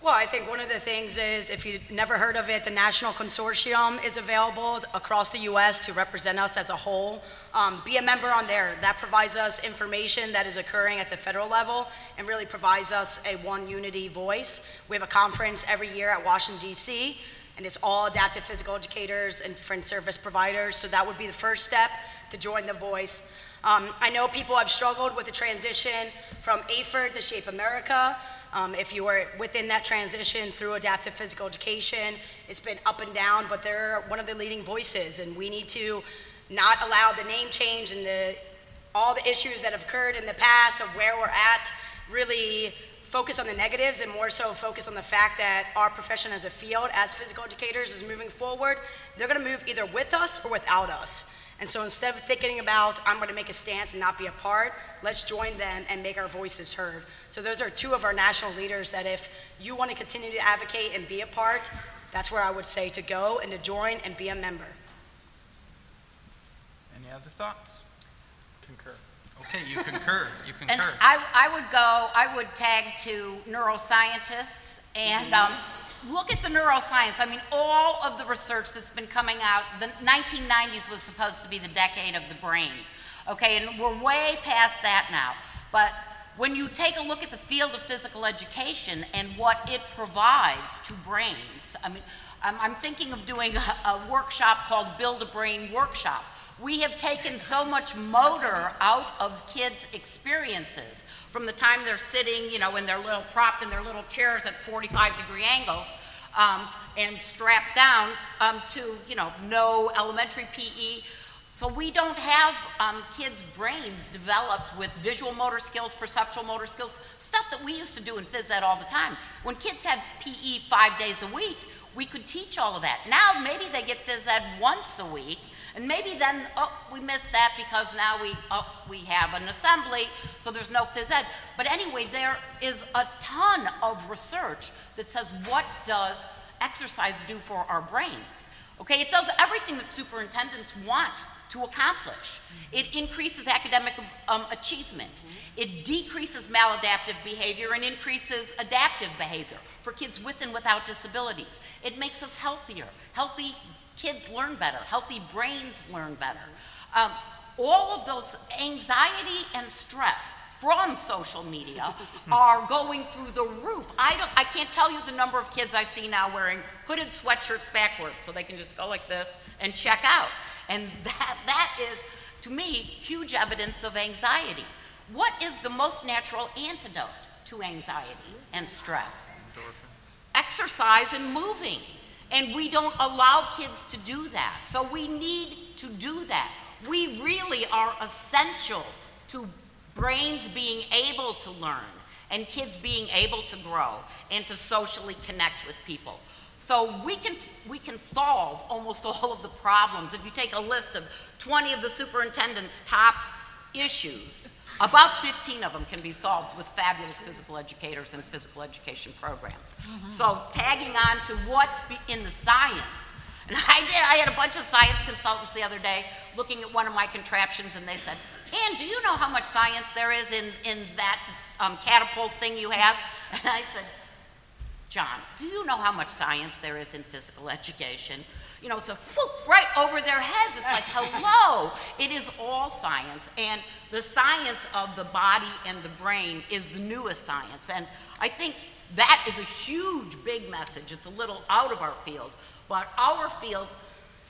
Speaker 5: Well, I think one of the things is, if you've never heard of it, the National Consortium is available across the U.S. to represent us as a whole. Um, be a member on there. That provides us information that is occurring at the federal level and really provides us a one unity voice. We have a conference every year at Washington, D.C., and it's all adaptive physical educators and different service providers. So that would be the first step to join the voice. Um, I know people have struggled with the transition from AAHPERD to Shape America. Um, if you were within that transition through adaptive physical education, it's been up and down, but they're one of the leading voices, and we need to not allow the name change and the, all the issues that have occurred in the past of where we're at really focus on the negatives and more so focus on the fact that our profession as a field, as physical educators, is moving forward. They're going to move either with us or without us. And so instead of thinking about, I'm going to make a stance and not be a part, let's join them and make our voices heard. So those are two of our national leaders that if you want to continue to advocate and be a part, that's where I would say to go and to join and be a member.
Speaker 1: Any other thoughts?
Speaker 6: Concur.
Speaker 1: Okay, you concur. You concur.
Speaker 7: And
Speaker 1: concur.
Speaker 7: I, I would go, I would tag to neuroscientists and um, look at the neuroscience. I mean, all of the research that's been coming out, the 1990s was supposed to be the decade of the brains. Okay, and we're way past that now. But when you take a look at the field of physical education and what it provides to brains, I mean, I'm, I'm thinking of doing a, a workshop called Build a Brain Workshop. We have taken so much motor out of kids' experiences from the time they're sitting, you know, in their little propped in their little chairs at 45 degree angles um, and strapped down um, to, you know, no elementary PE. So we don't have um, kids' brains developed with visual motor skills, perceptual motor skills, stuff that we used to do in phys ed all the time. When kids have PE five days a week, we could teach all of that. Now maybe they get phys ed once a week, and maybe then, oh, we missed that because now we, oh, we have an assembly, so there's no phys ed. But anyway, there is a ton of research that says what does exercise do for our brains? Okay, it does everything that superintendents want to accomplish. It increases academic um, achievement. It decreases maladaptive behavior and increases adaptive behavior for kids with and without disabilities. It makes us healthier. Healthy kids learn better. Healthy brains learn better. Um, all of those anxiety and stress from social media are going through the roof. I don't I can't tell you the number of kids I see now wearing hooded sweatshirts backwards so they can just go like this and check out. And that that is to me huge evidence of anxiety. What is the most natural antidote to anxiety and stress? Exercise and moving. And we don't allow kids to do that. So we need to do that. We really are essential to brains being able to learn and kids being able to grow and to socially connect with people. So we can, we can solve almost all of the problems. If you take a list of 20 of the superintendent's top issues, about 15 of them can be solved with fabulous physical educators and physical education programs. So tagging on to what's in the science, and I did, I had a bunch of science consultants the other day looking at one of my contraptions and they said, Ann, do you know how much science there is in, in that um, catapult thing you have? And I said, John, do you know how much science there is in physical education? You know, it's a whoop, right over their heads. It's like, hello. It is all science. And the science of the body and the brain is the newest science. And I think that is a huge, big message. It's a little out of our field. But our field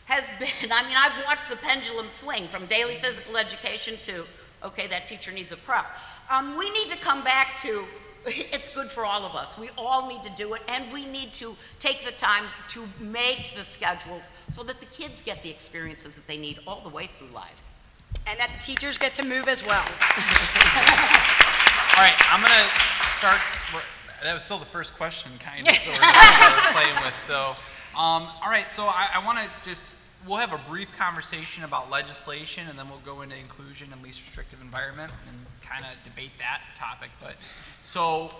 Speaker 7: has been, I mean, I've watched the pendulum swing from daily physical education to, okay, that teacher needs a prep. Um, we need to come back to it's good for all of us. We all need to do it, and we need to take the time to make the schedules so that the kids get the experiences that they need all the way through life.
Speaker 5: And that the teachers get to move as well.
Speaker 1: All right, I'm gonna start. That was still the first question, kind of, sort of, that we're playing with. So, um, all right. So I, I want to just we'll have a brief conversation about legislation, and then we'll go into inclusion and least restrictive environment, and kind of debate that topic. But so,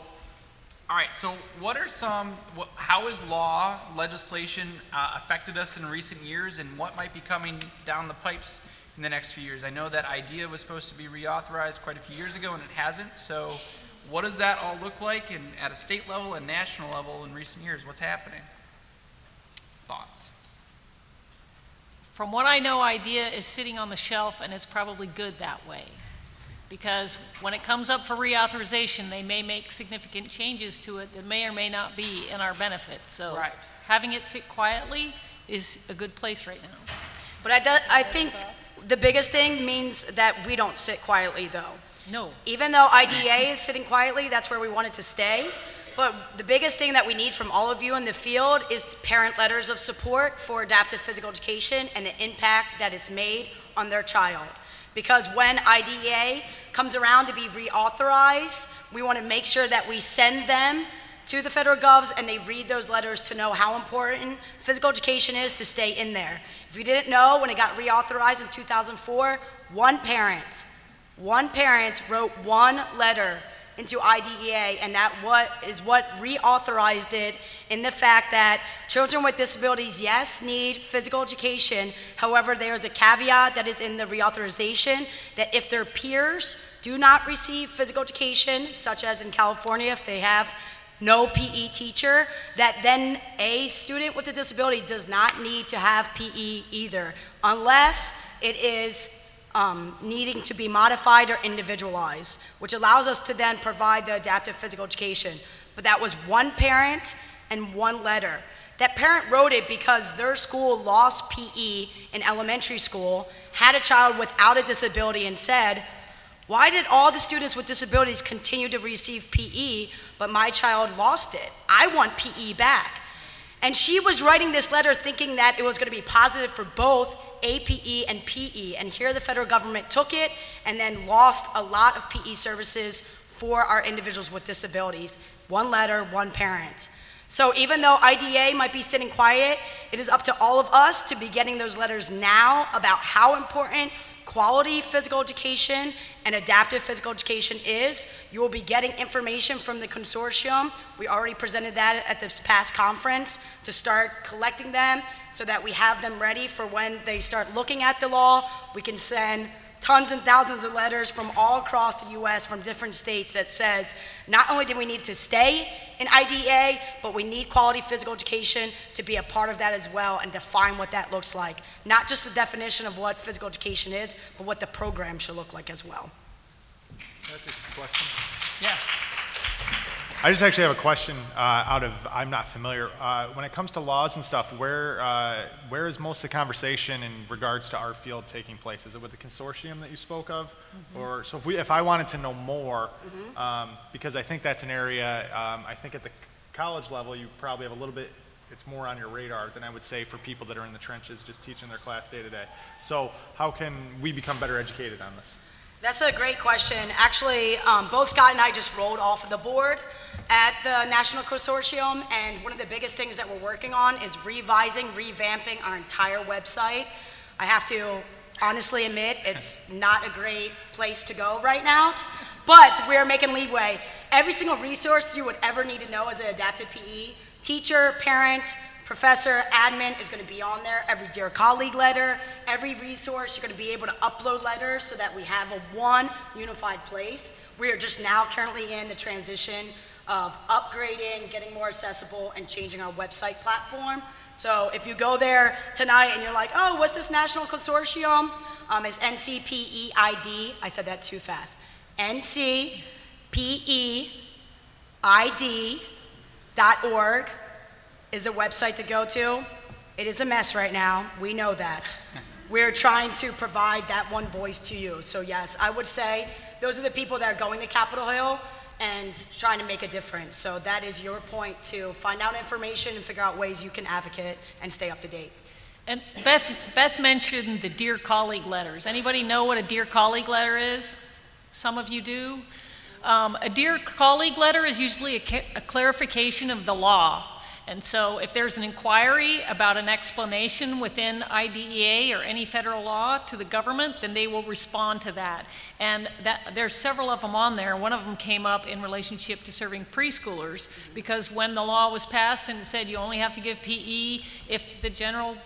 Speaker 1: all right. So, what are some? What, how has law legislation uh, affected us in recent years, and what might be coming down the pipes in the next few years? I know that IDEA was supposed to be reauthorized quite a few years ago, and it hasn't. So, what does that all look like, and at a state level and national level in recent years? What's happening? Thoughts?
Speaker 4: From what I know, IDEA is sitting on the shelf, and it's probably good that way. Because when it comes up for reauthorization, they may make significant changes to it that may or may not be in our benefit. So
Speaker 5: Right.
Speaker 4: having it sit quietly is a good place right now.
Speaker 5: But I, do, I think the biggest thing means that we don't sit quietly, though.
Speaker 4: No,
Speaker 5: Even though IDEA is sitting quietly, that's where we want it to stay. But the biggest thing that we need from all of you in the field is parent letters of support for adaptive physical education and the impact that it's made on their child. Because when IDEA comes around to be reauthorized, we want to make sure that we send them to the federal govs and they read those letters to know how important physical education is to stay in there. If you didn't know, when it got reauthorized in 2004, one parent, one parent wrote one letter into IDEA, and that what is what reauthorized it in the fact that children with disabilities, yes, need physical education. However, there is a caveat that is in the reauthorization that if their peers do not receive physical education, such as in California, if they have no PE teacher, that then a student with a disability does not need to have PE either, unless it is um, needing to be modified or individualized, which allows us to then provide the adaptive physical education. But that was one parent and one letter. That parent wrote it because their school lost PE in elementary school, had a child without a disability, and said, Why did all the students with disabilities continue to receive PE, but my child lost it? I want PE back. And she was writing this letter thinking that it was going to be positive for both APE and PE. And here the federal government took it and then lost a lot of PE services for our individuals with disabilities. One letter, one parent. So even though IDEA might be sitting quiet, it is up to all of us to be getting those letters now about how important quality physical education and adaptive physical education is. You will be getting information from the consortium. We already presented that at this past conference to start collecting them so that we have them ready for when they start looking at the law. We can send tons and thousands of letters from all across the US from different states that says not only do we need to stay in IDEA, but we need quality physical education to be a part of that as well and define what that looks like. Not just the definition of what physical education is, but what the program should look like as well.
Speaker 6: That's a question.
Speaker 1: Yes.
Speaker 6: I just actually have a question uh, out of, I'm not familiar. Uh, when it comes to laws and stuff, where, uh, where is most of the conversation in regards to our field taking place? Is it with the consortium that you spoke of? Or, so if we, if I wanted to know more, um, because I think that's an area, um, I think at the college level, you probably have a little bit, it's more on your radar than I would say for people that are in the trenches just teaching their class day to day. So how can we become better educated on this?
Speaker 5: That's a great question. Actually, um, both Scott and I just rolled off of the board at the National Consortium, and one of the biggest things that we're working on is revising, revamping our entire website. I have to honestly admit, it's not a great place to go right now, but we're making leeway. Every single resource you would ever need to know as an adaptive PE, teacher, parent, professor, admin is going to be on there. Every Dear Colleague letter, every resource, you're going to be able to upload letters so that we have a one unified place. We are just now currently in the transition of upgrading, getting more accessible, and changing our website platform. So if you go there tonight and you're like, oh, what's this national consortium? Um, it's NCPEID. I said that too fast. NCPEID.org is a website to go to. It is a mess right now. We know that. We're trying to provide that one voice to you. So, yes, I would say those are the people that are going to Capitol Hill and trying to make a difference. So, that is your point to find out information and figure out ways you can advocate and stay up to date.
Speaker 4: And Beth, Beth mentioned the Dear Colleague letters. Anybody know what a Dear Colleague letter is? Some of you do. Um, a Dear Colleague letter is usually a, ca- a clarification of the law. And so if there's an inquiry about an explanation within IDEA or any federal law to the government, then they will respond to that. And that, there's several of them on there. One of them came up in relationship to serving preschoolers because when the law was passed and it said you only have to give PE if the general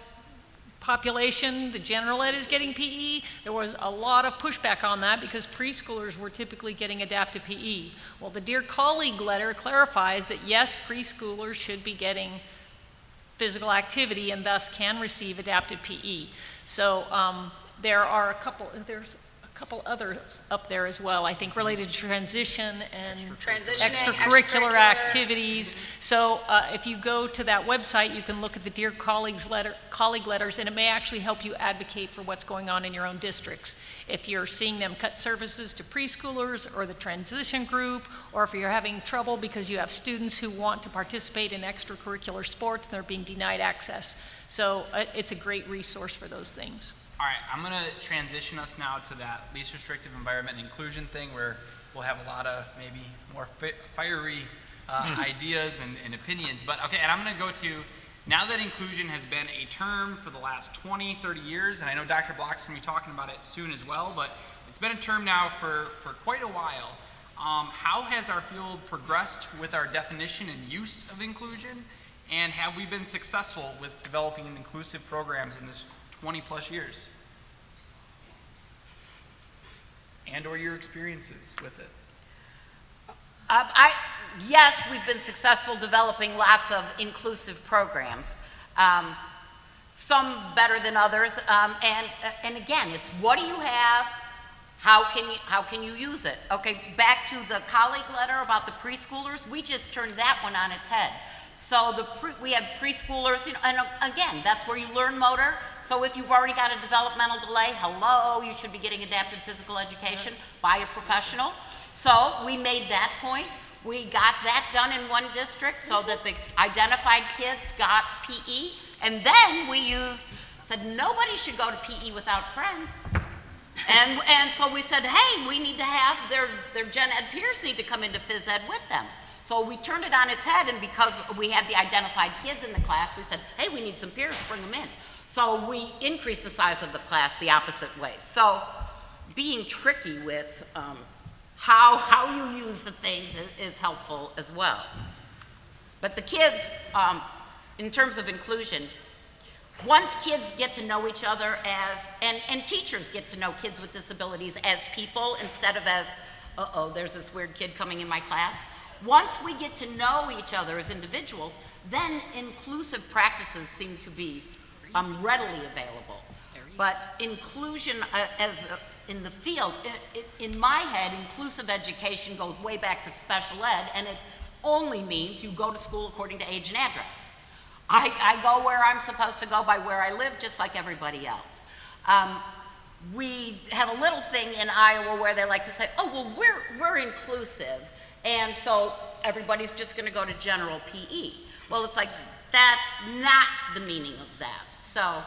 Speaker 4: population, the general ed is getting PE, there was a lot of pushback on that because preschoolers were typically getting adaptive PE. Well, the Dear Colleague letter clarifies that yes, preschoolers should be getting physical activity and thus can receive adaptive PE. So um, there are a couple, there's couple others up there as well, I think related to transition and
Speaker 5: Transitioning,
Speaker 4: extracurricular
Speaker 5: extracurricular.
Speaker 4: activities. So uh, if you go to that website, you can look at the Dear Colleagues letter, colleague letters, and it may actually help you advocate for what's going on in your own districts. If you're seeing them cut services to preschoolers or the transition group, or if you're having trouble because you have students who want to participate in extracurricular sports and they're being denied access. So uh, it's a great resource for those things.
Speaker 1: All right, I'm going to transition us now to that least restrictive environment inclusion thing where we'll have a lot of maybe more fi- fiery uh, ideas and, and opinions. But okay, and I'm going to go to now that inclusion has been a term for the last 20, 30 years, and I know Dr. Block's going to be talking about it soon as well, but it's been a term now for, for quite a while. Um, how has our field progressed with our definition and use of inclusion? And have we been successful with developing inclusive programs in this 20 plus years? And or your experiences with it?
Speaker 7: Um, I, yes, we've been successful developing lots of inclusive programs. Um, some better than others. Um, and, uh, and again, it's what do you have? How can you, how can you use it? Okay, back to the colleague letter about the preschoolers. We just turned that one on its head. So the pre, we have preschoolers, you know, and uh, again, that's where you learn motor. So if you've already got a developmental delay, hello, you should be getting adapted physical education by a professional. So we made that point. We got that done in one district so that the identified kids got PE. And then we used, said nobody should go to PE without friends. And, and so we said, hey, we need to have their, their gen ed peers need to come into phys ed with them. So we turned it on its head, and because we had the identified kids in the class, we said, hey, we need some peers, bring them in. So we increased the size of the class the opposite way. So being tricky with um, how, how you use the things is, is helpful as well. But the kids, um, in terms of inclusion, once kids get to know each other as, and, and teachers get to know kids with disabilities as people instead of as, uh oh, there's this weird kid coming in my class. Once we get to know each other as individuals, then inclusive practices seem to be um, readily available. But inclusion uh, as a, in the field. In, in my head, inclusive education goes way back to special ed, and it only means you go to school according to age and address. I, I go where I'm supposed to go by where I live, just like everybody else. Um, we have a little thing in Iowa where they like to say, oh, well, we're, we're inclusive, and so everybody's just going to go to general PE. Well, it's like, that's not the meaning of that. So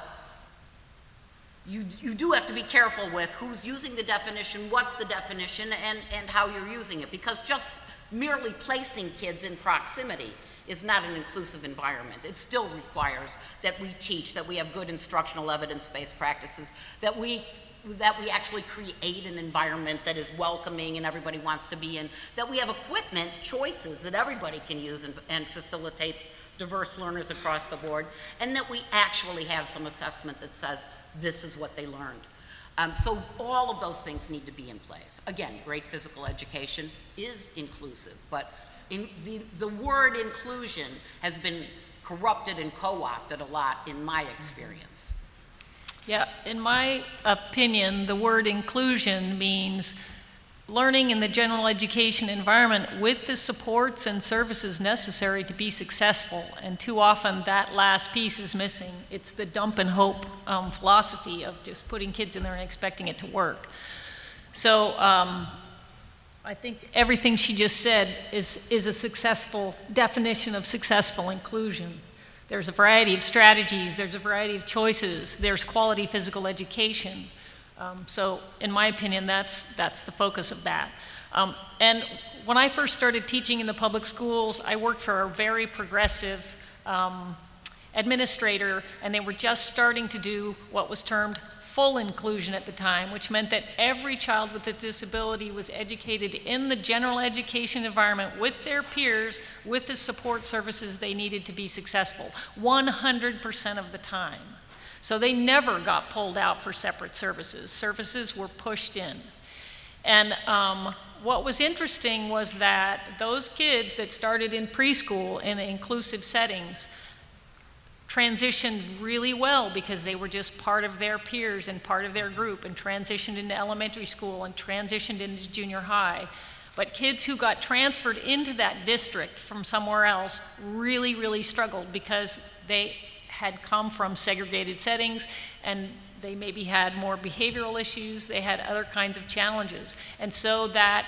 Speaker 7: you, you do have to be careful with who's using the definition, what's the definition, and, and how you're using it. Because just merely placing kids in proximity is not an inclusive environment. It still requires that we teach, that we have good instructional evidence-based practices, that we that we actually create an environment that is welcoming and everybody wants to be in, that we have equipment choices that everybody can use and, and facilitates diverse learners across the board, and that we actually have some assessment that says this is what they learned. Um, so all of those things need to be in place. Again, great physical education is inclusive, but in the, the word inclusion has been corrupted and co-opted a lot in my experience.
Speaker 4: Yeah, in my opinion, the word inclusion means learning in the general education environment with the supports and services necessary to be successful. And too often that last piece is missing. It's the dump and hope um, philosophy of just putting kids in there and expecting it to work. So um, I think everything she just said is, is a successful definition of successful inclusion. There's a variety of strategies, there's a variety of choices, there's quality physical education. Um, so, in my opinion, that's, that's the focus of that. Um, and when I first started teaching in the public schools, I worked for a very progressive um, administrator, and they were just starting to do what was termed full inclusion at the time, which meant that every child with a disability was educated in the general education environment with their peers, with the support services they needed to be successful, 100% of the time. So they never got pulled out for separate services. Services were pushed in. And um, what was interesting was that those kids that started in preschool in inclusive settings transitioned really well because they were just part of their peers and part of their group and transitioned into elementary school and transitioned into junior high. But kids who got transferred into that district from somewhere else really, really struggled because they had come from segregated settings and they maybe had more behavioral issues, they had other kinds of challenges. And so that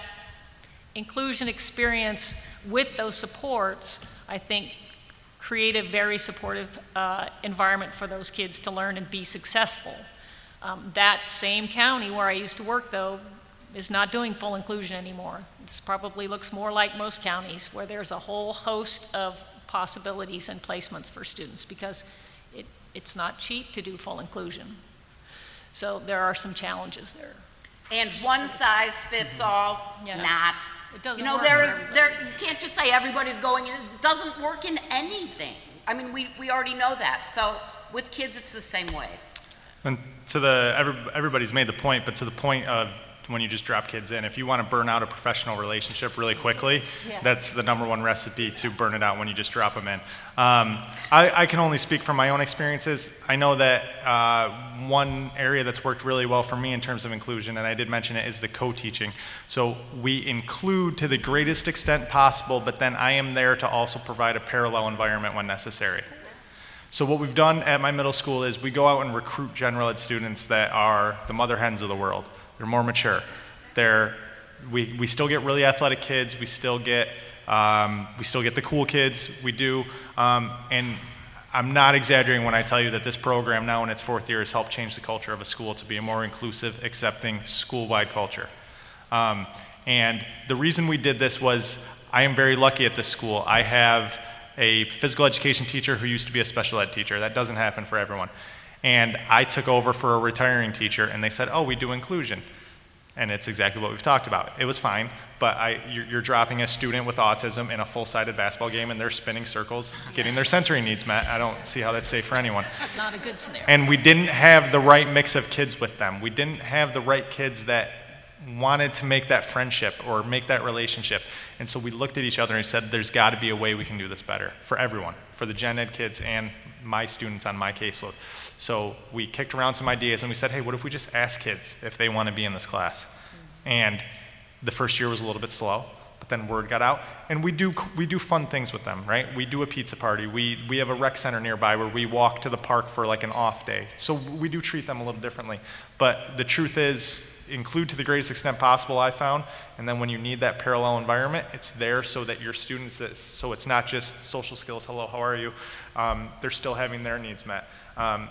Speaker 4: inclusion experience with those supports, I think, create a very supportive uh, environment for those kids to learn and be successful. Um, that same county where I used to work, though, is not doing full inclusion anymore. It probably looks more like most counties where there's a whole host of possibilities and placements for students because it, it's not cheap to do full inclusion. So there are some challenges there.
Speaker 7: And one size fits all,
Speaker 4: Yeah.
Speaker 7: not.
Speaker 4: It doesn't
Speaker 7: You know,
Speaker 4: work
Speaker 7: there
Speaker 4: for
Speaker 7: is,
Speaker 4: everybody.
Speaker 7: there, you can't just say everybody's going in, it doesn't work in anything. I mean, we, we already know that, so with kids, it's the same way.
Speaker 6: And to the, every, everybody's made the point, but to the point of when you just drop kids in, if you want to burn out a professional relationship really quickly,
Speaker 4: Yeah.
Speaker 6: that's the number one recipe to burn it out when you just drop them in. Um, I, I can only speak from my own experiences. I know that uh, one area that's worked really well for me in terms of inclusion, and I did mention it, is the co-teaching. So we include to the greatest extent possible, but then I am there to also provide a parallel environment when necessary. So what we've done at my middle school is we go out and recruit general ed students that are the mother hens of the world. They're more mature. They're, we, we still get really athletic kids. We still get, um, we still get the cool kids. We do. Um, and I'm not exaggerating when I tell you that this program now in its fourth year has helped change the culture of a school to be a more inclusive, accepting, school-wide culture. Um, and the reason we did this was I am very lucky at this school. I have a physical education teacher who used to be a special ed teacher. That doesn't happen for everyone. And I took over for a retiring teacher, and they said, Oh, we do inclusion. And it's exactly what we've talked about. It was fine, but I, you're, you're dropping a student with autism in a full sided basketball game, and they're spinning circles, getting their sensory needs met. I don't see how that's safe for anyone.
Speaker 4: Not a good scenario.
Speaker 6: And we didn't have the right mix of kids with them. We didn't have the right kids that wanted to make that friendship or make that relationship. And so we looked at each other and said, there's got to be a way we can do this better for everyone, for the gen ed kids and my students on my caseload. So we kicked around some ideas and we said, hey, what if we just ask kids if they want to be in this class? And the first year was a little bit slow, but then word got out. And we do, we do fun things with them, right? We do a pizza party. We, we have a rec center nearby where we walk to the park for like an off day. So we do treat them a little differently. But the truth is, include to the greatest extent possible, I found. And then when you need that parallel environment, it's there so that your students, so it's not just social skills, hello, how are you? Um, they're still having their needs met. Um,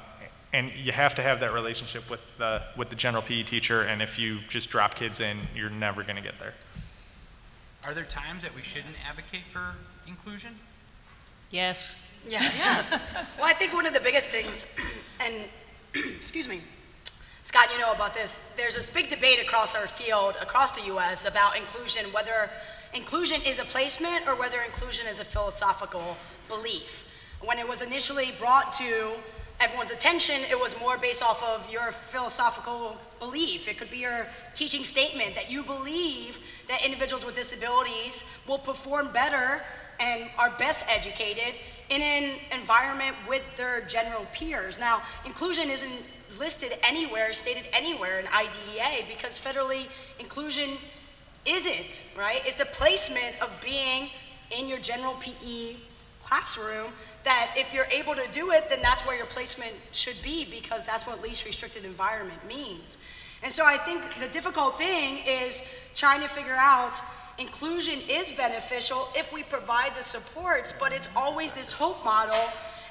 Speaker 6: and you have to have that relationship with the, with the general PE teacher, and if you just drop kids in, you're never going to get there.
Speaker 1: Are there times that we shouldn't advocate for inclusion?
Speaker 4: Yes.
Speaker 5: Yes. well, I think one of the biggest things, and excuse me, Scott, you know about this. There's this big debate across our field, across the U.S., about inclusion, whether inclusion is a placement or whether inclusion is a philosophical belief. When it was initially brought to everyone's attention, it was more based off of your philosophical belief. It could be your teaching statement that you believe that individuals with disabilities will perform better and are best educated in an environment with their general peers. Now, inclusion isn't listed anywhere, stated anywhere in IDEA because federally inclusion isn't, right? It's the placement of being in your general PE classroom that if you're able to do it, then that's where your placement should be because that's what least restricted environment means. And so I think the difficult thing is trying to figure out inclusion is beneficial if we provide the supports, but it's always this hope model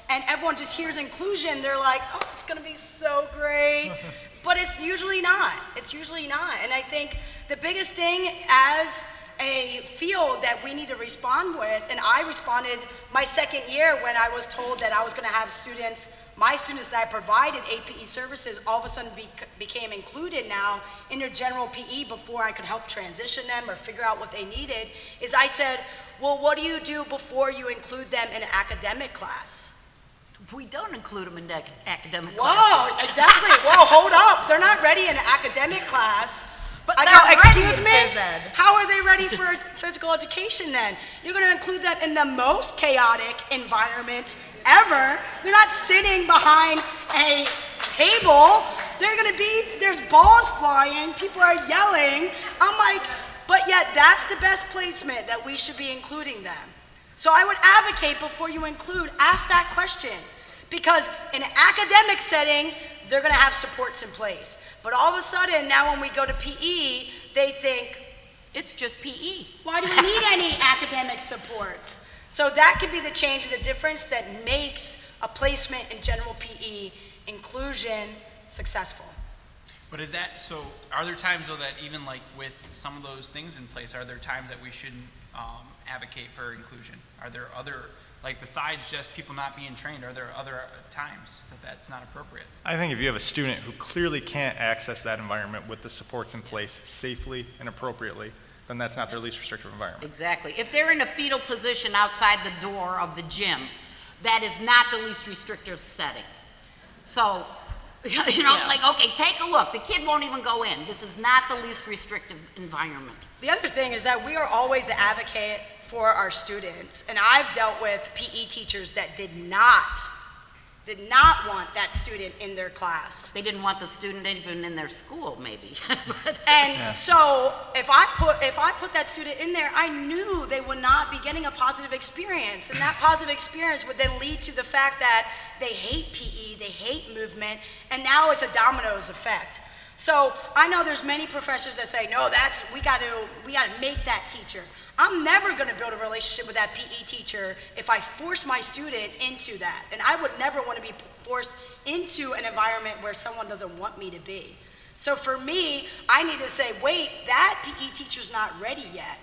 Speaker 5: and everyone just hears inclusion, they're like, oh, it's gonna be so great. but it's usually not. It's usually not. And I think the biggest thing as a field that we need to respond with, and I responded my second year when I was told that I was gonna have students, my students that I provided APE services, all of a sudden be, became included now in their general PE before I could help transition them or figure out what they needed, is I said, well, what do you do before you include them in an academic class?
Speaker 7: We don't include them in ac- academic
Speaker 5: Whoa,
Speaker 7: classes.
Speaker 5: exactly. Whoa, hold up. They're not ready in an academic class.
Speaker 7: But they're ready
Speaker 5: excuse me? How are they ready for physical education then? You're going to include them in the most chaotic environment ever. You're not sitting behind a table. They're going to be, there's balls flying, people are yelling. I'm like, but yet that's the best placement that we should be including them. So I would advocate before you include, ask that question. Because in an academic setting, they're going to have supports in place. But all of a sudden, now when we go to PE, they think,
Speaker 7: It's just. PE.
Speaker 5: why do we need any academic supports? So that could be the change, the difference that makes a placement in general PE inclusion successful.
Speaker 1: But is that, so are there times though that even like with some of those things in place, are there times that we shouldn't um, advocate for inclusion? Are there other, like besides just people not being trained, are there other times that that's not appropriate?
Speaker 6: I think if you have a student who clearly can't access that environment with the supports in place safely and appropriately, then that's not their least restrictive environment.
Speaker 7: Exactly. If they're in a fetal position outside the door of the gym, that is not the least restrictive setting. So, you know, like, okay, take a look. The kid won't even go in. This is not the least restrictive environment.
Speaker 5: The other thing is that we are always the advocate for our students. And I've dealt with PE teachers that did not, did not want that student in their class.
Speaker 7: They didn't want the student even in their school, maybe. But-
Speaker 5: And so if I put if I put that student in there, I knew they would not be getting a positive experience. And that positive experience would then lead to the fact that they hate PE, they hate movement, and now it's a dominoes effect. So I know there's many professors that say, no, that's we got to we got to make that teacher. I'm never going to build a relationship with that PE teacher if I force my student into that. And I would never want to be forced into an environment where someone doesn't want me to be. So for me, I need to say, wait, that PE teacher's not ready yet.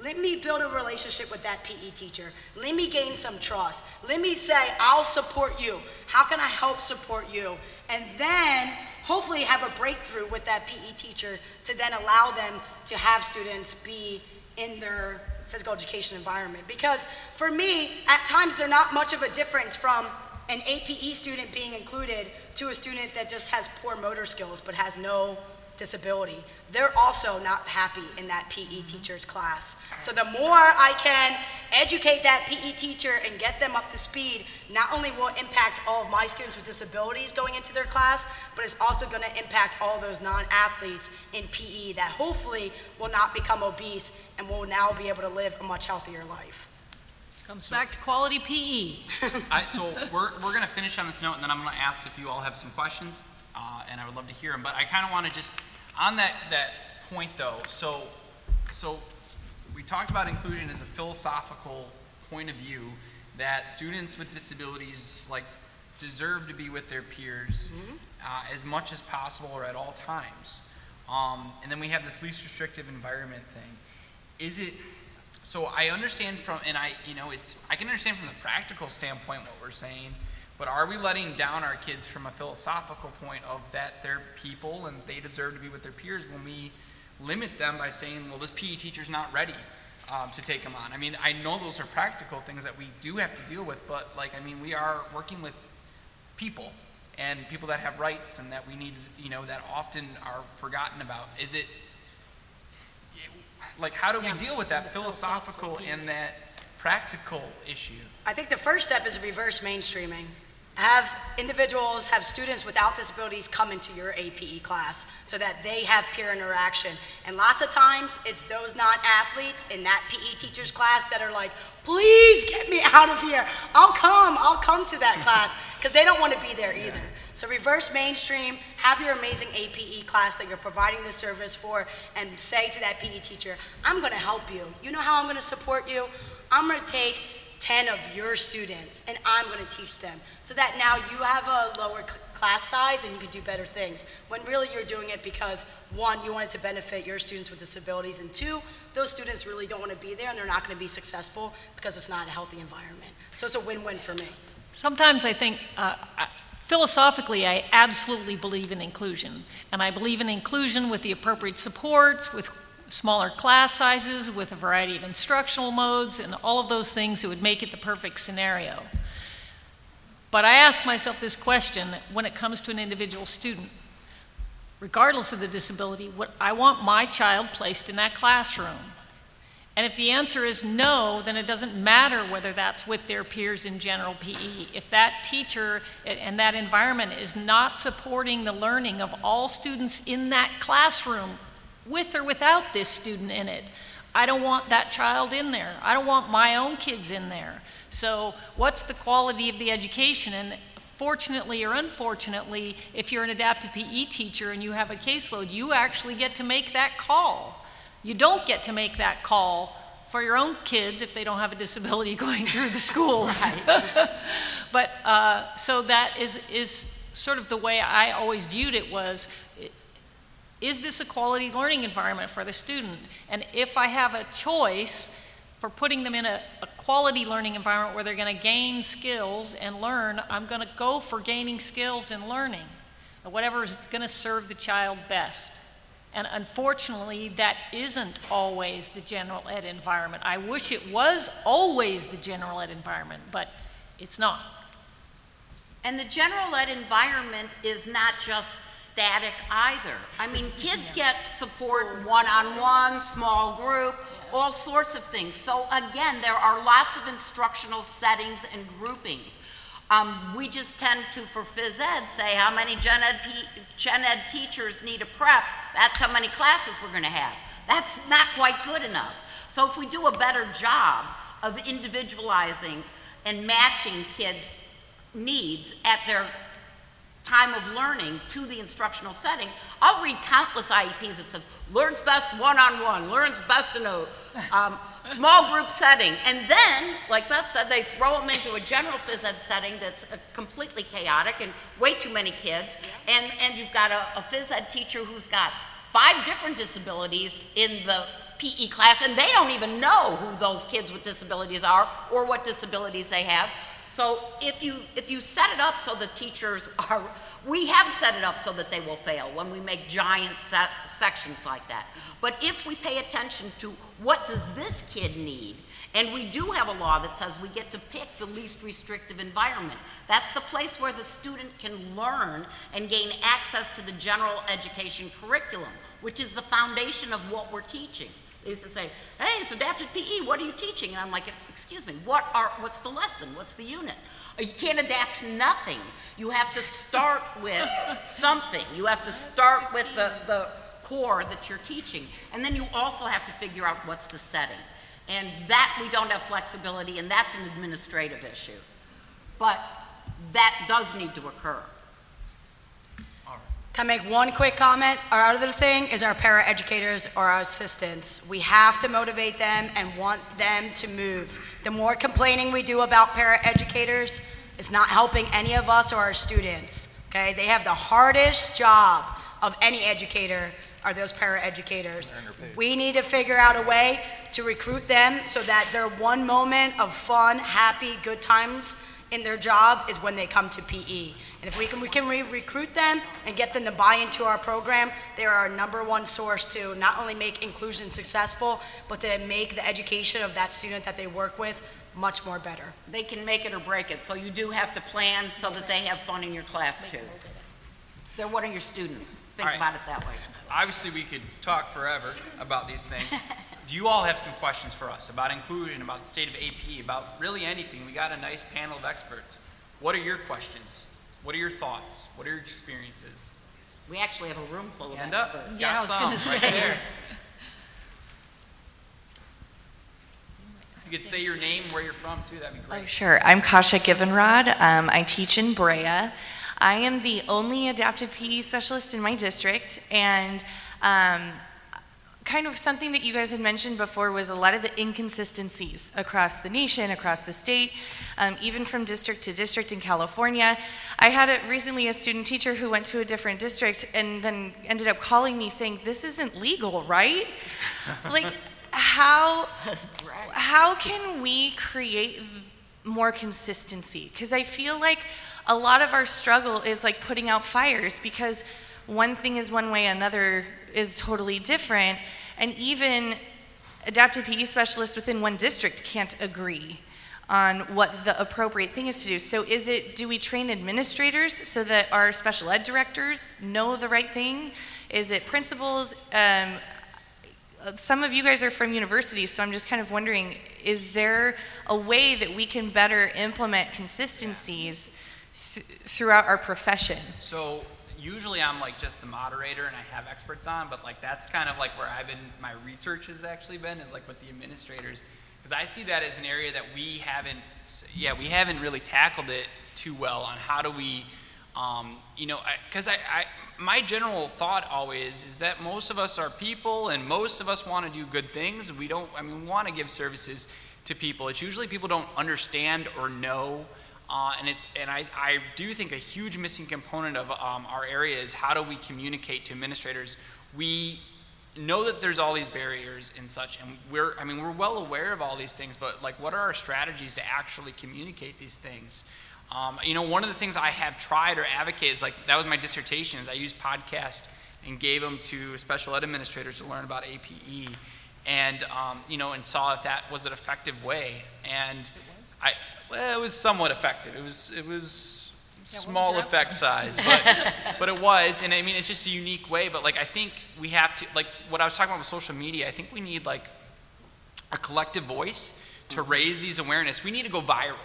Speaker 5: Let me build a relationship with that PE teacher. Let me gain some trust. Let me say, I'll support you. How can I help support you? And then hopefully have a breakthrough with that PE teacher to then allow them to have students be in their physical education environment. Because for me, at times they're not much of a difference from an APE student being included to a student that just has poor motor skills but has no disability. They're also not happy in that PE teacher's class. So the more I can educate that PE teacher and get them up to speed, not only will it impact all of my students with disabilities going into their class, but it's also going to impact all those non-athletes in PE that hopefully will not become obese and will now be able to live a much healthier life.
Speaker 4: Comes back to quality. PE.
Speaker 1: I, so we're, we're going to finish on this note, and then I'm going to ask if you all have some questions, uh, and I would love to hear them. But I kind of want to just on that that point though. So so we talked about inclusion as a philosophical point of view that students with disabilities like deserve to be with their peers uh, as much as possible or at all times. Um, and then we have this least restrictive environment thing. Is it so I understand from, and I, you know, it's, I can understand from the practical standpoint what we're saying, but are we letting down our kids from a philosophical point of that they're people and they deserve to be with their peers when we limit them by saying, well, this PE teacher's not ready um, to take them on? I mean, I know those are practical things that we do have to deal with, but like, I mean, we are working with people and people that have rights and that we need, you know, that often are forgotten about. Is it, like, how do we deal with that philosophical and that practical issue?
Speaker 5: I think the first step is reverse mainstreaming. Have individuals, have students without disabilities come into your APE class so that they have peer interaction. And lots of times, it's those non-athletes in that PE teacher's class that are like, please get me out of here. I'll come, I'll come to that class, because they don't want to be there either. So reverse mainstream, have your amazing APE class that you're providing the service for, and say to that PE teacher, I'm going to help you. You know how I'm going to support you? I'm going to take 10 of your students and I'm going to teach them so that now you have a lower cl- class size and you can do better things. When really you're doing it because one, you want it to benefit your students with disabilities, and two, those students really don't want to be there and they're not going to be successful because it's not a healthy environment. So it's a win win for me.
Speaker 4: Sometimes I think, uh, I- philosophically, I absolutely believe in inclusion. And I believe in inclusion with the appropriate supports, with smaller class sizes, with a variety of instructional modes, and all of those things that would make it the perfect scenario. But I ask myself this question when it comes to an individual student. Regardless of the disability, what, I want my child placed in that classroom. And if the answer is no, then it doesn't matter whether that's with their peers in general PE. If that teacher and that environment is not supporting the learning of all students in that classroom, with or without this student in it, I don't want that child in there. I don't want my own kids in there. So, what's the quality of the education? And fortunately or unfortunately, if you're an adaptive PE teacher and you have a caseload, you actually get to make that call. You don't get to make that call for your own kids if they don't have a disability going through the schools. but uh, so that is, is sort of the way I always viewed it was is this a quality learning environment for the student? And if I have a choice for putting them in a, a quality learning environment where they're going to gain skills and learn, I'm going to go for gaining skills and learning, whatever is going to serve the child best. And unfortunately, that isn't always the general ed environment. I wish it was always the general ed environment, but it's not.
Speaker 7: And the general ed environment is not just static either. I mean, kids get support one on one, small group, all sorts of things. So, again, there are lots of instructional settings and groupings. Um, we just tend to, for phys ed, say how many gen ed, gen ed teachers need a prep. That's how many classes we're going to have. That's not quite good enough. So, if we do a better job of individualizing and matching kids' needs at their time of learning to the instructional setting, I'll read countless IEPs that says, learns best one-on-one, learns best in a um, small group setting. And then, like Beth said, they throw them into a general phys ed setting that's uh, completely chaotic and way too many kids. And, and you've got a, a phys ed teacher who's got five different disabilities in the PE class, and they don't even know who those kids with disabilities are or what disabilities they have. So if you, if you set it up so the teachers are, we have set it up so that they will fail when we make giant set, sections like that. But if we pay attention to what does this kid need, and we do have a law that says we get to pick the least restrictive environment. That's the place where the student can learn and gain access to the general education curriculum, which is the foundation of what we're teaching. Used to say, hey, it's adapted PE, what are you teaching? And I'm like, excuse me, what are, what's the lesson? What's the unit? Uh, you can't adapt nothing. You have to start with something. You have to start with the, the core that you're teaching. And then you also have to figure out what's the setting. And that we don't have flexibility, and that's an administrative issue. But that does need to occur.
Speaker 5: Can I make one quick comment? Our other thing is our paraeducators or our assistants. We have to motivate them and want them to move. The more complaining we do about paraeducators, it's not helping any of us or our students. Okay? They have the hardest job of any educator are those paraeducators. We need to figure out a way to recruit them so that their one moment of fun, happy, good times in their job is when they come to PE. And if we can, we can re- recruit them and get them to buy into our program, they are our number one source to not only make inclusion successful, but to make the education of that student that they work with much more better.
Speaker 7: They can make it or break it, so you do have to plan so that they have fun in your class too. They're one of your students. Think
Speaker 1: All right.
Speaker 7: about it that way.
Speaker 1: Obviously, we could talk forever about these things. Do you all have some questions for us about inclusion, about the state of AP, about really anything? We got a nice panel of experts. What are your questions? What are your thoughts? What are your experiences?
Speaker 7: We actually have a room full of
Speaker 1: Hand up.
Speaker 4: Yeah,
Speaker 1: Got
Speaker 4: I was gonna
Speaker 1: some right
Speaker 4: say.
Speaker 1: there. You could say your name, where you're from, too. That'd be great.
Speaker 8: Oh,
Speaker 1: great.
Speaker 8: sure. I'm Kasha Givenrod. Um, I teach in Brea. I am the only adapted PE specialist in my district, and um, kind of something that you guys had mentioned before was a lot of the inconsistencies across the nation, across the state, um, even from district to district in California. I had a, recently a student teacher who went to a different district and then ended up calling me saying, "This isn't legal, right?" like, how
Speaker 7: right.
Speaker 8: how can we create more consistency? Because I feel like a lot of our struggle is like putting out fires because one thing is one way, another is totally different. And even adapted PE specialists within one district can't agree on what the appropriate thing is to do. So is it, do we train administrators so that our special ed directors know the right thing? Is it principals? Um, some of you guys are from universities, so I'm just kind of wondering is there a way that we can better implement consistencies th- throughout our profession?
Speaker 1: So usually I'm like just the moderator and I have experts on, but like that's kind of like where I've been, my research has actually been, is like with the administrators. Because I see that as an area that we haven't, yeah, we haven't really tackled it too well on how do we, um, you know, because I, I, my general thought always is that most of us are people and most of us want to do good things. We don't, I mean, we want to give services to people. It's usually people don't understand or know uh, and it's and I, I do think a huge missing component of um, our area is how do we communicate to administrators we know that there's all these barriers and such, and we're, I mean, we're well aware of all these things, but like, what are our strategies to actually communicate these things? Um, you know, one of the things I have tried or advocated is like, that was my dissertation, is I used podcasts and gave them to special ed administrators to learn about APE, and, um, you know, and saw if that was an effective way. And I, well, it was somewhat effective. It was, it was small effect size, but, but it was, and I mean, it's just a unique way. But like, I think we have to, like, what I was talking about with social media. I think we need like a collective voice to raise these awareness. We need to go viral,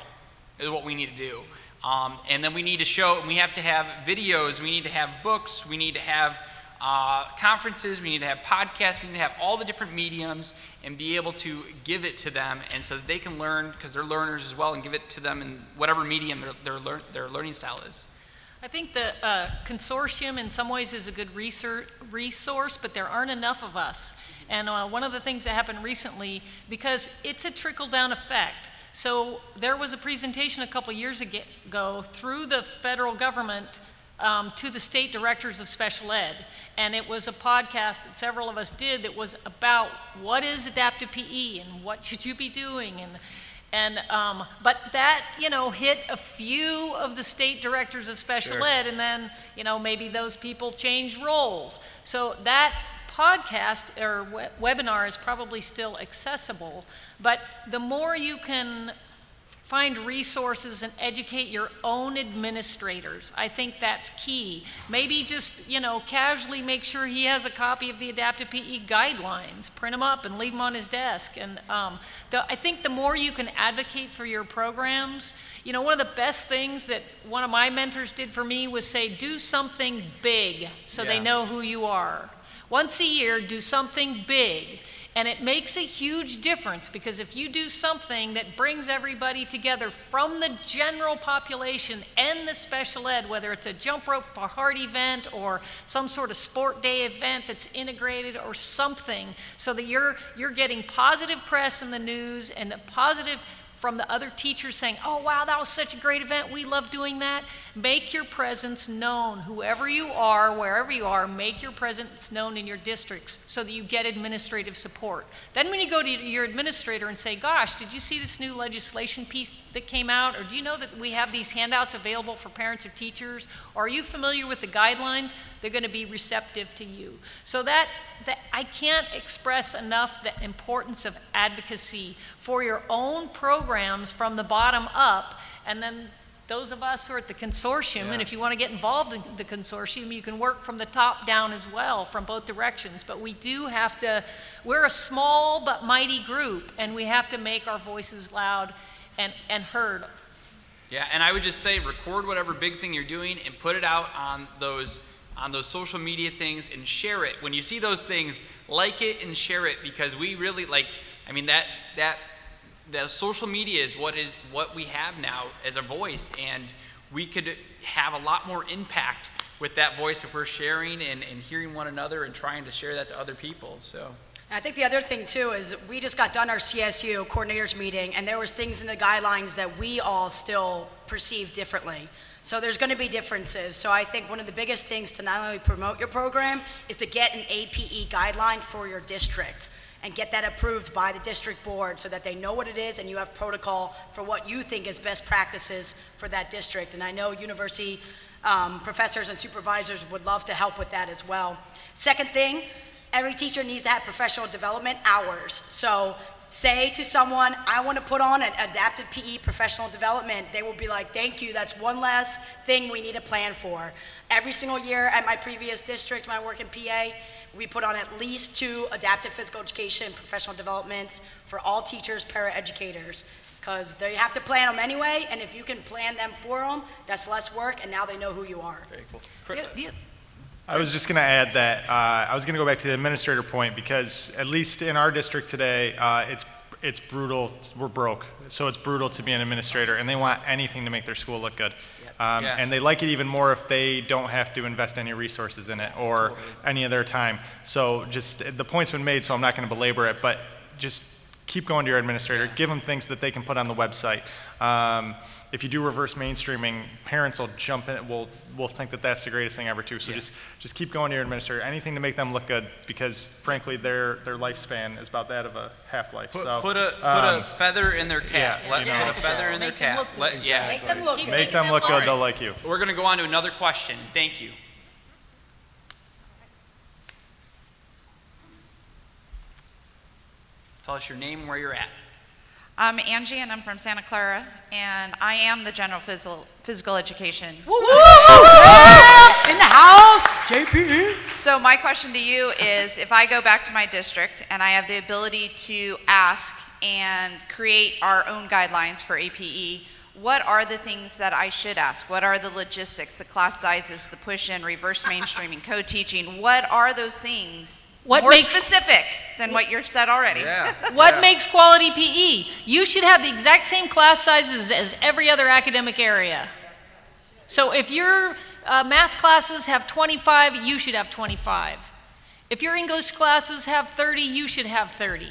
Speaker 1: is what we need to do. Um, and then we need to show, we have to have videos, we need to have books, we need to have uh, conferences, we need to have podcasts, we need to have all the different mediums and be able to give it to them and so that they can learn because they're learners as well and give it to them in whatever medium their, their, lear- their learning style is.
Speaker 4: I think the uh, consortium in some ways is a good research, resource, but there aren't enough of us. And uh, one of the things that happened recently, because it's a trickle down effect. So there was a presentation a couple years ago through the federal government um, to the state directors of special ed. And it was a podcast that several of us did that was about what is adaptive PE and what should you be doing. And, and um, but that you know hit a few of the state directors of special sure. ed, and then you know maybe those people changed roles. So that podcast or we- webinar is probably still accessible, but the more you can find resources and educate your own administrators. I think that's key. Maybe just, you know, casually make sure he has a copy of the Adaptive PE guidelines, print them up and leave them on his desk. And um, the, I think the more you can advocate for your programs, you know, one of the best things that one of my mentors did for me was say, do something big so yeah. they know who you are. Once a year, do something big. And it makes a huge difference because if you do something that brings everybody together from the general population and the special ed, whether it's a jump rope for heart event or some sort of sport day event that's integrated or something, so that you're, you're getting positive press in the news and a positive from the other teachers saying, Oh, wow, that was such a great event. We love doing that. Make your presence known. Whoever you are, wherever you are, make your presence known in your districts so that you get administrative support. Then, when you go to your administrator and say, Gosh, did you see this new legislation piece that came out? Or do you know that we have these handouts available for parents or teachers? Or are you familiar with the guidelines? They're going to be receptive to you. So, that, that I can't express enough the importance of advocacy for your own programs from the bottom up. And then those of us who are at the consortium, yeah. and if you want to get involved in the consortium, you can work from the top down as well, from both directions. But we do have to, we're a small but mighty group, and we have to make our voices loud and, and heard.
Speaker 1: Yeah, and I would just say record whatever big thing you're doing and put it out on those on those social media things and share it. When you see those things, like it and share it because we really like I mean that that the social media is what is what we have now as a voice, and we could have a lot more impact with that voice if we're sharing and, and hearing one another and trying to share that to other people. So.
Speaker 5: I think the other thing too is we just got done our CSU coordinators meeting, and there was things in the guidelines that we all still perceive differently. So there's going to be differences. So I think one of the biggest things to not only promote your program is to get an APE guideline for your district and get that approved by the district board so that they know what it is and you have protocol for what you think is best practices for that district. And I know university um, professors and supervisors would love to help with that as well. Second thing, every teacher needs to have professional development hours. So say to someone, I want to put on an adapted PE professional development, they will be like, thank you, that's one less thing we need to plan for. Every single year at my previous district, my work in PA, we put on at least two adaptive physical education professional developments for all teachers, paraeducators, because they have to plan them anyway, and if you can plan them for them, that's less work, and now they know who you are.
Speaker 1: Very cool.
Speaker 6: I was just going to add that uh, I was going to go back to the administrator point because at least in our district today, uh, it's it's brutal. We're broke, so it's brutal to be an administrator, and they want anything to make their school look good. Um, yeah. And they like it even more if they don't have to invest any resources in it or any of their time. So just the point's been made, so I'm not going to belabor it, but just keep going to your administrator, give them things that they can put on the website. Um, if you do reverse mainstreaming, parents will jump in, will, will think that that's the greatest thing ever too. So
Speaker 1: Yeah.
Speaker 6: just, just keep going to your administrator, anything to make them look good, because frankly, their, their lifespan is about that of a half-life,
Speaker 1: Put,
Speaker 6: so.
Speaker 1: put a put
Speaker 6: um,
Speaker 1: a feather in their cap.
Speaker 6: yeah,
Speaker 1: Let
Speaker 6: you know,
Speaker 1: put a feather in their cap. Let, yeah.
Speaker 5: Make them look
Speaker 4: Keep
Speaker 5: good.
Speaker 6: Make them look good,
Speaker 1: right.
Speaker 6: they'll like you.
Speaker 1: We're going to go on to another question. Thank you. Tell us your name and where you're at.
Speaker 9: I'm Angie, and I'm from Santa Clara, and I am the general physical, physical education.
Speaker 5: Woo, woo, woo. In the house, JP.
Speaker 9: So my question to you is, if I go back to my district and I have the ability to ask and create our own guidelines for APE, what are the things that I should ask? What are the logistics, the class sizes, the push-in, reverse mainstreaming, co-teaching? What are those things?
Speaker 4: What
Speaker 9: More
Speaker 4: makes-
Speaker 9: specific than what you've said already.
Speaker 4: What makes quality PE? You should have the exact same class sizes as every other academic area. So if your uh, math classes have 25, you should have 25. If your English classes have 30, you should have 30.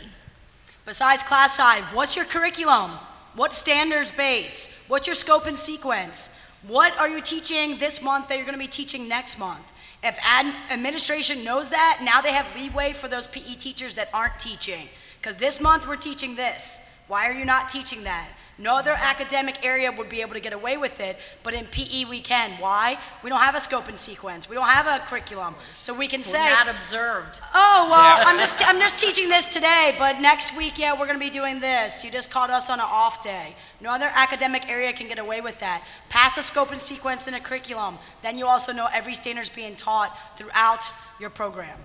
Speaker 5: Besides class size, what's your curriculum? What standards base? What's your scope and sequence? What are you teaching this month that you're going to be teaching next month? If ad- administration knows that, now they have leeway for those PE teachers that aren't teaching. Because this month we're teaching this. Why are you not teaching that? No other academic area would be able to get away with it, but in PE we can. Why? We don't have a scope and sequence. We don't have a curriculum. So we can say,
Speaker 7: not observed.
Speaker 5: Oh, well, I'm just, I'm just teaching this today, but next week, yeah, we're going to be doing this. You just called us on an off day. No other academic area can get away with that. Pass a scope and sequence in a curriculum. Then you also know every standard's being taught throughout your program.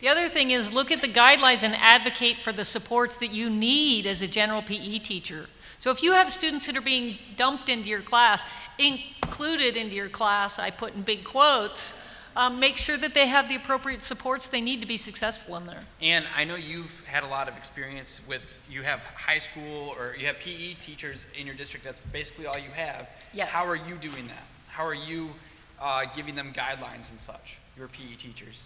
Speaker 4: The other thing is look at the guidelines and advocate for the supports that you need as a general PE teacher. So if you have students that are being dumped into your class, included into your class, I put in big quotes, um, make sure that they have the appropriate supports they need to be successful in there.
Speaker 1: And I know you've had a lot of experience with, you have high school or you have PE teachers in your district. That's basically all you have.
Speaker 7: Yes.
Speaker 1: How are you doing that? How are you uh, giving them guidelines and such, your PE teachers?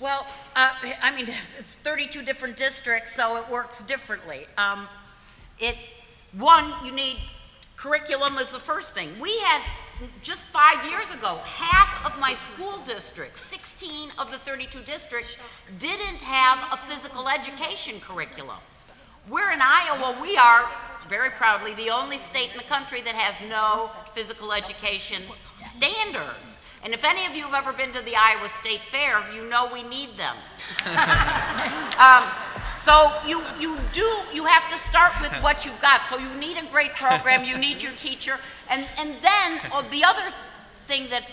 Speaker 7: Well, uh, I mean, it's 32 different districts, so it works differently. Um, It, one, you need curriculum is the first thing. We had, just five years ago, half of my school districts, 16 of the 32 districts, didn't have a physical education curriculum. We're in Iowa, we are, very proudly, the only state in the country that has no physical education standards. And if any of you have ever been to the Iowa State Fair, you know we need them. Um, So you, you do, you have to start with what you've got. So you need a great program, you need your teacher, and, and then, oh, the other thing that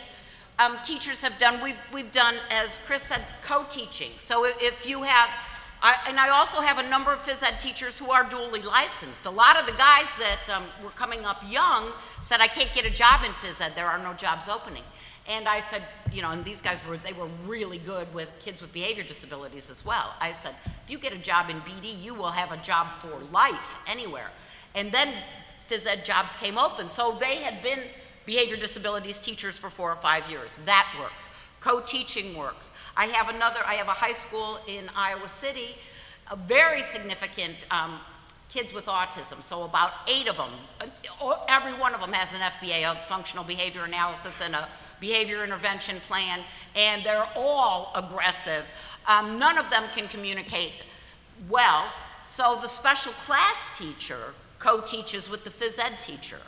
Speaker 7: um, teachers have done, we've, we've done, as Chris said, co-teaching. So if, if you have, I, and I also have a number of phys ed teachers who are dually licensed. A lot of the guys that um, were coming up young said, I can't get a job in phys ed, there are no jobs opening. And I said, you know, and these guys were, they were really good with kids with behavior disabilities as well. I said, if you get a job in BD, you will have a job for life anywhere. And then phys ed jobs came open. So they had been behavior disabilities teachers for four or five years. That works. Co-teaching works. I have another, I have a high school in Iowa City, a very significant um, kids with autism, so about eight of them. Uh, Every one of them has an FBA, a functional behavior analysis, and a behavior intervention plan, and they're all aggressive. Um, none of them can communicate well, so the special class teacher co-teaches with the phys ed teacher,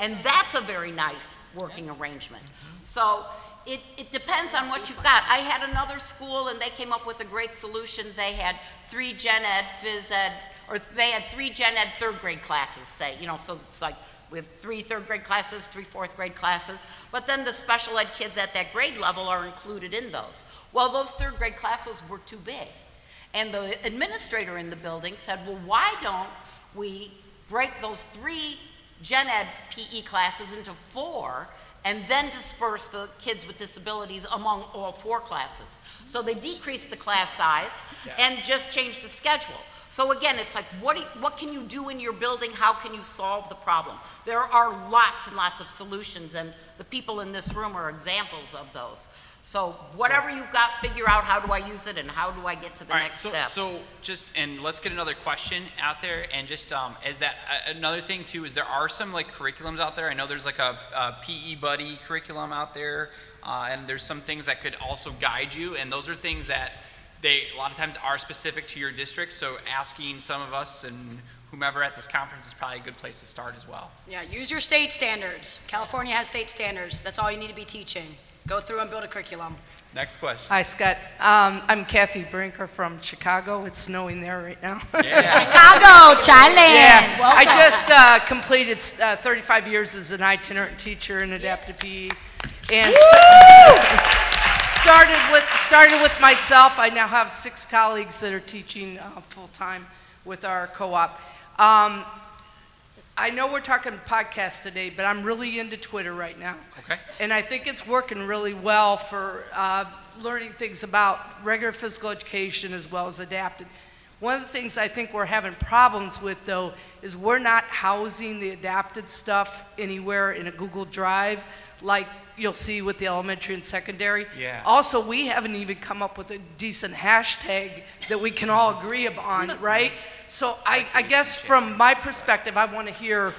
Speaker 7: and that's a very nice working arrangement. So it, it depends on what you've got. I had another school, and they came up with a great solution. They had three gen ed, phys ed, or they had three gen ed third grade classes, say, you know, so it's like we have three third grade classes, three fourth grade classes, but then the special ed kids at that grade level are included in those. Well, those third grade classes were too big. And the administrator in the building said, well, why don't we break those three gen ed PE classes into four and then disperse the kids with disabilities among all four classes? So they decreased the class size and just changed the schedule. So again, it's like, what, you- what can you do in your building? How can you solve the problem? There are lots and lots of solutions, and the people in this room are examples of those.
Speaker 10: So whatever you've got, figure out how do I use it and how do I get to the
Speaker 1: All right,
Speaker 10: next
Speaker 1: so,
Speaker 10: step.
Speaker 1: so just, and let's get another question out there, and just, um, as that, uh, another thing too, is there are some like curriculums out there, I know there's like a, a PE buddy curriculum out there, uh, and there's some things that could also guide you, and those are things that they, a lot of times are specific to your district, so asking some of us and whomever at this conference is probably a good place to start as well.
Speaker 5: Yeah, use your state standards. California has state standards. That's all you need to be teaching. Go through and build a curriculum.
Speaker 1: Next question.
Speaker 11: Hi, Scott. Um, I'm Kathy Brinker from Chicago. It's snowing there right now.
Speaker 5: Chicago, Thailand.
Speaker 11: Yeah, I just uh, completed uh, 35 years as an itinerant teacher in adaptive PE, and sta- started with started with myself. I now have six colleagues that are teaching uh, full time with our co-op. Um, I know we're talking podcast today, but I'm really into Twitter right now.
Speaker 1: Okay.
Speaker 11: And I think it's working really well for uh, learning things about regular physical education as well as adapted. One of the things I think we're having problems with, though, is we're not housing the adapted stuff anywhere in a Google Drive like you'll see with the elementary and secondary.
Speaker 1: Yeah.
Speaker 11: Also, we haven't even come up with a decent hashtag that we can all agree upon, right? So I, I guess from my perspective, I want to hear,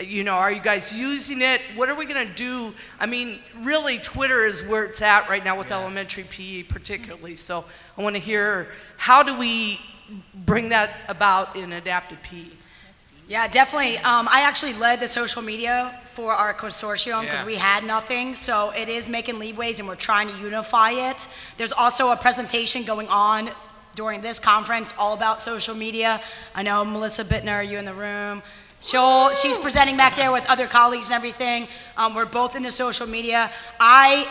Speaker 11: you know, are you guys using it? What are we going to do? I mean, really, Twitter is where it's at right now with elementary PE particularly. So I want to hear, how do we bring that about in adaptive PE?
Speaker 5: Yeah, definitely. Um, I actually led the social media for our consortium because
Speaker 11: Yeah.
Speaker 5: we had nothing. So it is making leadways and we're trying to unify it. There's also a presentation going on during this conference all about social media. I know Melissa Bittner, are you in the room? She'll, she's presenting back there with other colleagues and everything. Um, we're both into social media. I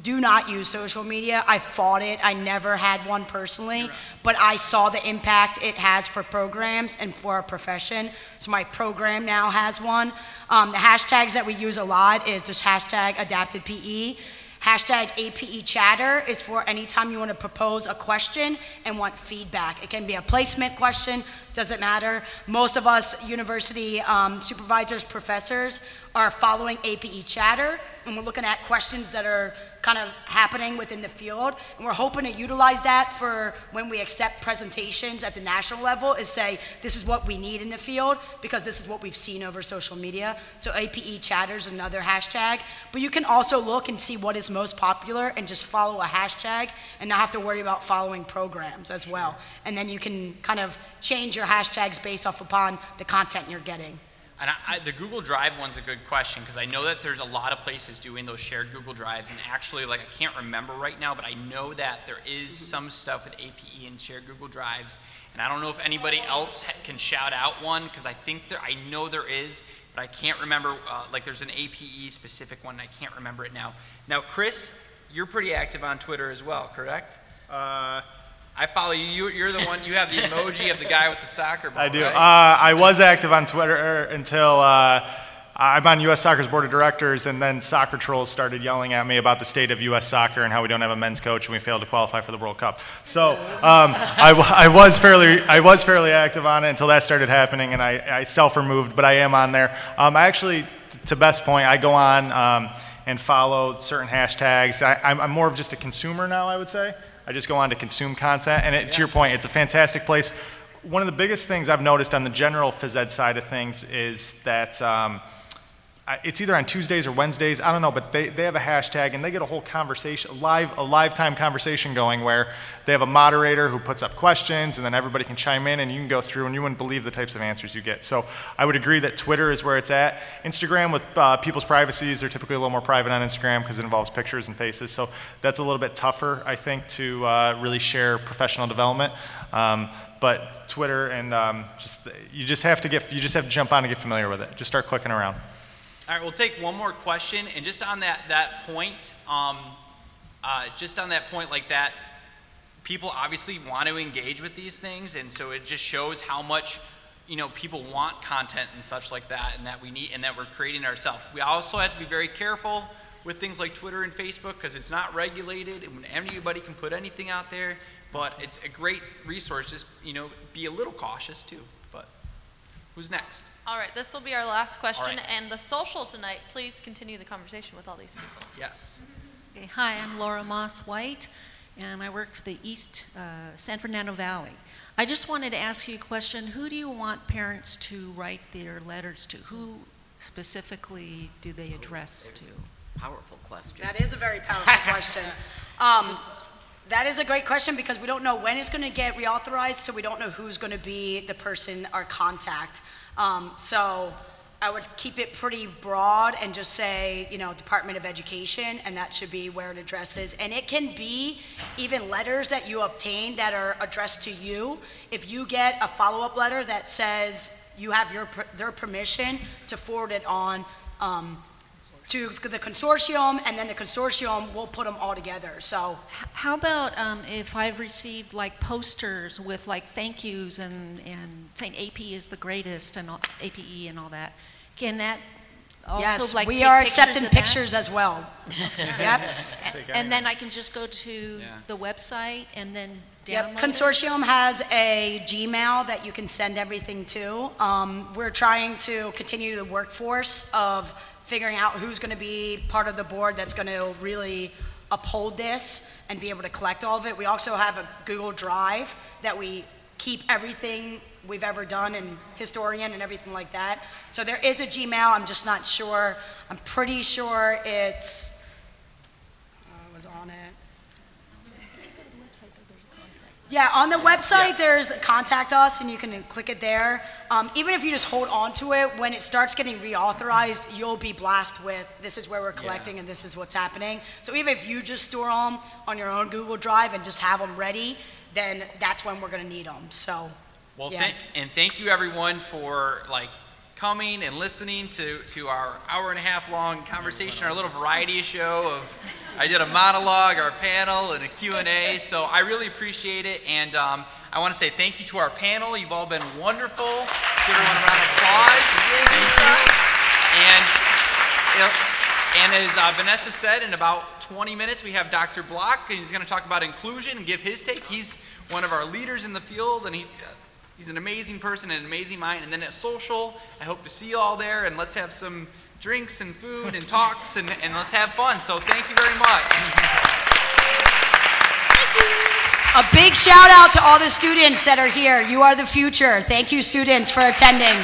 Speaker 5: do not use social media. I fought it. I never had one personally, but I saw the impact it has for programs and for our profession. So my program now has one. Um, the hashtags that we use a lot is this hashtag adapted PE. Hashtag APE chatter is for anytime you want to propose a question and want feedback. It can be a placement question, doesn't matter. Most of us university um, supervisors, professors are following APE chatter, and we're looking at questions that are kind of happening within the field. And we're hoping to utilize that for when we accept presentations at the national level is say, this is what we need in the field because this is what we've seen over social media. So APE chatter is another hashtag. But you can also look and see what is most popular and just follow a hashtag and not have to worry about following programs as well. And then you can kind of change your hashtags based off upon the content you're getting.
Speaker 1: And I, I, the Google Drive one's a good question because I know that there's a lot of places doing those shared Google Drives, and actually, like I can't remember right now, but I know that there is some stuff with APE and shared Google Drives, and I don't know if anybody else ha- can shout out one because I think there, I know there is, but I can't remember. Uh, like there's an APE specific one, and I can't remember it now. Now, Chris, you're pretty active on Twitter as well, correct?
Speaker 6: Uh,
Speaker 1: I follow you. you. You're the one. You have the emoji of the guy with the soccer ball.
Speaker 6: I do.
Speaker 1: right?
Speaker 6: Uh, I was active on Twitter until uh, I'm on U.S. Soccer's board of directors, and then soccer trolls started yelling at me about the state of U.S. soccer and how we don't have a men's coach and we failed to qualify for the World Cup. So um, I, I was fairly I was fairly active on it until that started happening, and I, I self-removed, but I am on there. Um, I actually, to best point, I go on um, and follow certain hashtags. I, I'm, I'm more of just a consumer now, I would say. I just go on to consume content, and it, to your point, it's a fantastic place. One of the biggest things I've noticed on the general phys ed side of things is that um, it's either on Tuesdays or Wednesdays, I don't know, but they, they have a hashtag and they get a whole conversation, live, a live time conversation going where they have a moderator who puts up questions and then everybody can chime in and you can go through and you wouldn't believe the types of answers you get. So I would agree that Twitter is where it's at. Instagram with uh, people's privacies, they're typically a little more private on Instagram because it involves pictures and faces. So that's a little bit tougher, I think, to uh, really share professional development. Um, but Twitter and um, just, you just have to get, you just have to jump on and get familiar with it. Just start clicking around.
Speaker 1: All right, we'll take one more question, and just on that that point, um, uh, just on that point, like that, people obviously want to engage with these things, and so it just shows how much you know people want content and such like that, and that we need, and that we're creating ourselves. We also have to be very careful with things like Twitter and Facebook because it's not regulated, and anybody can put anything out there. But it's a great resource. Just you know, be a little cautious too. But who's next?
Speaker 3: All right, this will be our last question,
Speaker 1: right.
Speaker 3: and the social tonight, please continue the conversation with all these people.
Speaker 1: Yes.
Speaker 12: Okay, Hi, I'm Laura Moss White, and I work for the East uh, San Fernando Valley. I just wanted to ask you a question. Who do you want parents to write their letters to? Who specifically do they address to?
Speaker 10: Powerful question.
Speaker 5: That is a very powerful question. Um, that is a great question because we don't know when it's going to get reauthorized, so we don't know who's going to be the person our contact. Um, so I would keep it pretty broad and just say, you know, Department of Education, and that should be where it addresses. And it can be even letters that you obtain that are addressed to you. If you get a follow-up letter that says you have your their permission to forward it on um, to the consortium, and then the consortium will put them all together. So
Speaker 12: How about um, if I've received like posters with like thank yous and, and saying AP is the greatest and all, APE and all that? Can that also
Speaker 5: yes,
Speaker 12: like
Speaker 5: we
Speaker 12: take
Speaker 5: are
Speaker 12: pictures
Speaker 5: accepting
Speaker 12: of that?
Speaker 5: pictures as well. yep.
Speaker 12: And then I can just go to
Speaker 1: Yeah.
Speaker 12: the website and then
Speaker 5: Yep,
Speaker 12: download it?
Speaker 5: Consortium has a Gmail that you can send everything to. Um, we're trying to continue the workforce of figuring out who's going to be part of the board that's going to really uphold this and be able to collect all of it. We also have a Google Drive that we keep everything we've ever done in Historian and everything like that. So there is a Gmail, I'm just not sure. I'm pretty sure it's, uh, was on it. Yeah, on the website, there's contact us, and you can click it there. Um, even if you just hold on to it, when it starts getting reauthorized, you'll be blasted with this is where we're collecting and this is what's happening. So even if you just store them on your own Google Drive and just have them ready, then that's when we're going to need them. So,
Speaker 1: Well,
Speaker 5: Yeah.
Speaker 1: thank, and thank you everyone for like coming and listening to, to our hour and a half long conversation, our little variety show of, I did a monologue, our panel, and a Q&A, so I really appreciate it, and um, I want to say thank you to our panel. You've all been wonderful. Give everyone a round of applause. Thank you. And, and as uh, Vanessa said, in about 20 minutes, we have Dr. Block, and he's going to talk about inclusion and give his take. He's one of our leaders in the field, and he, he's an amazing person and an amazing mind. And then at social, I hope to see you all there, and let's have some drinks and food and talks, and, and let's have fun. So thank you very much.
Speaker 5: a big shout out to all the students that are here. You are the future. Thank you, students, for attending.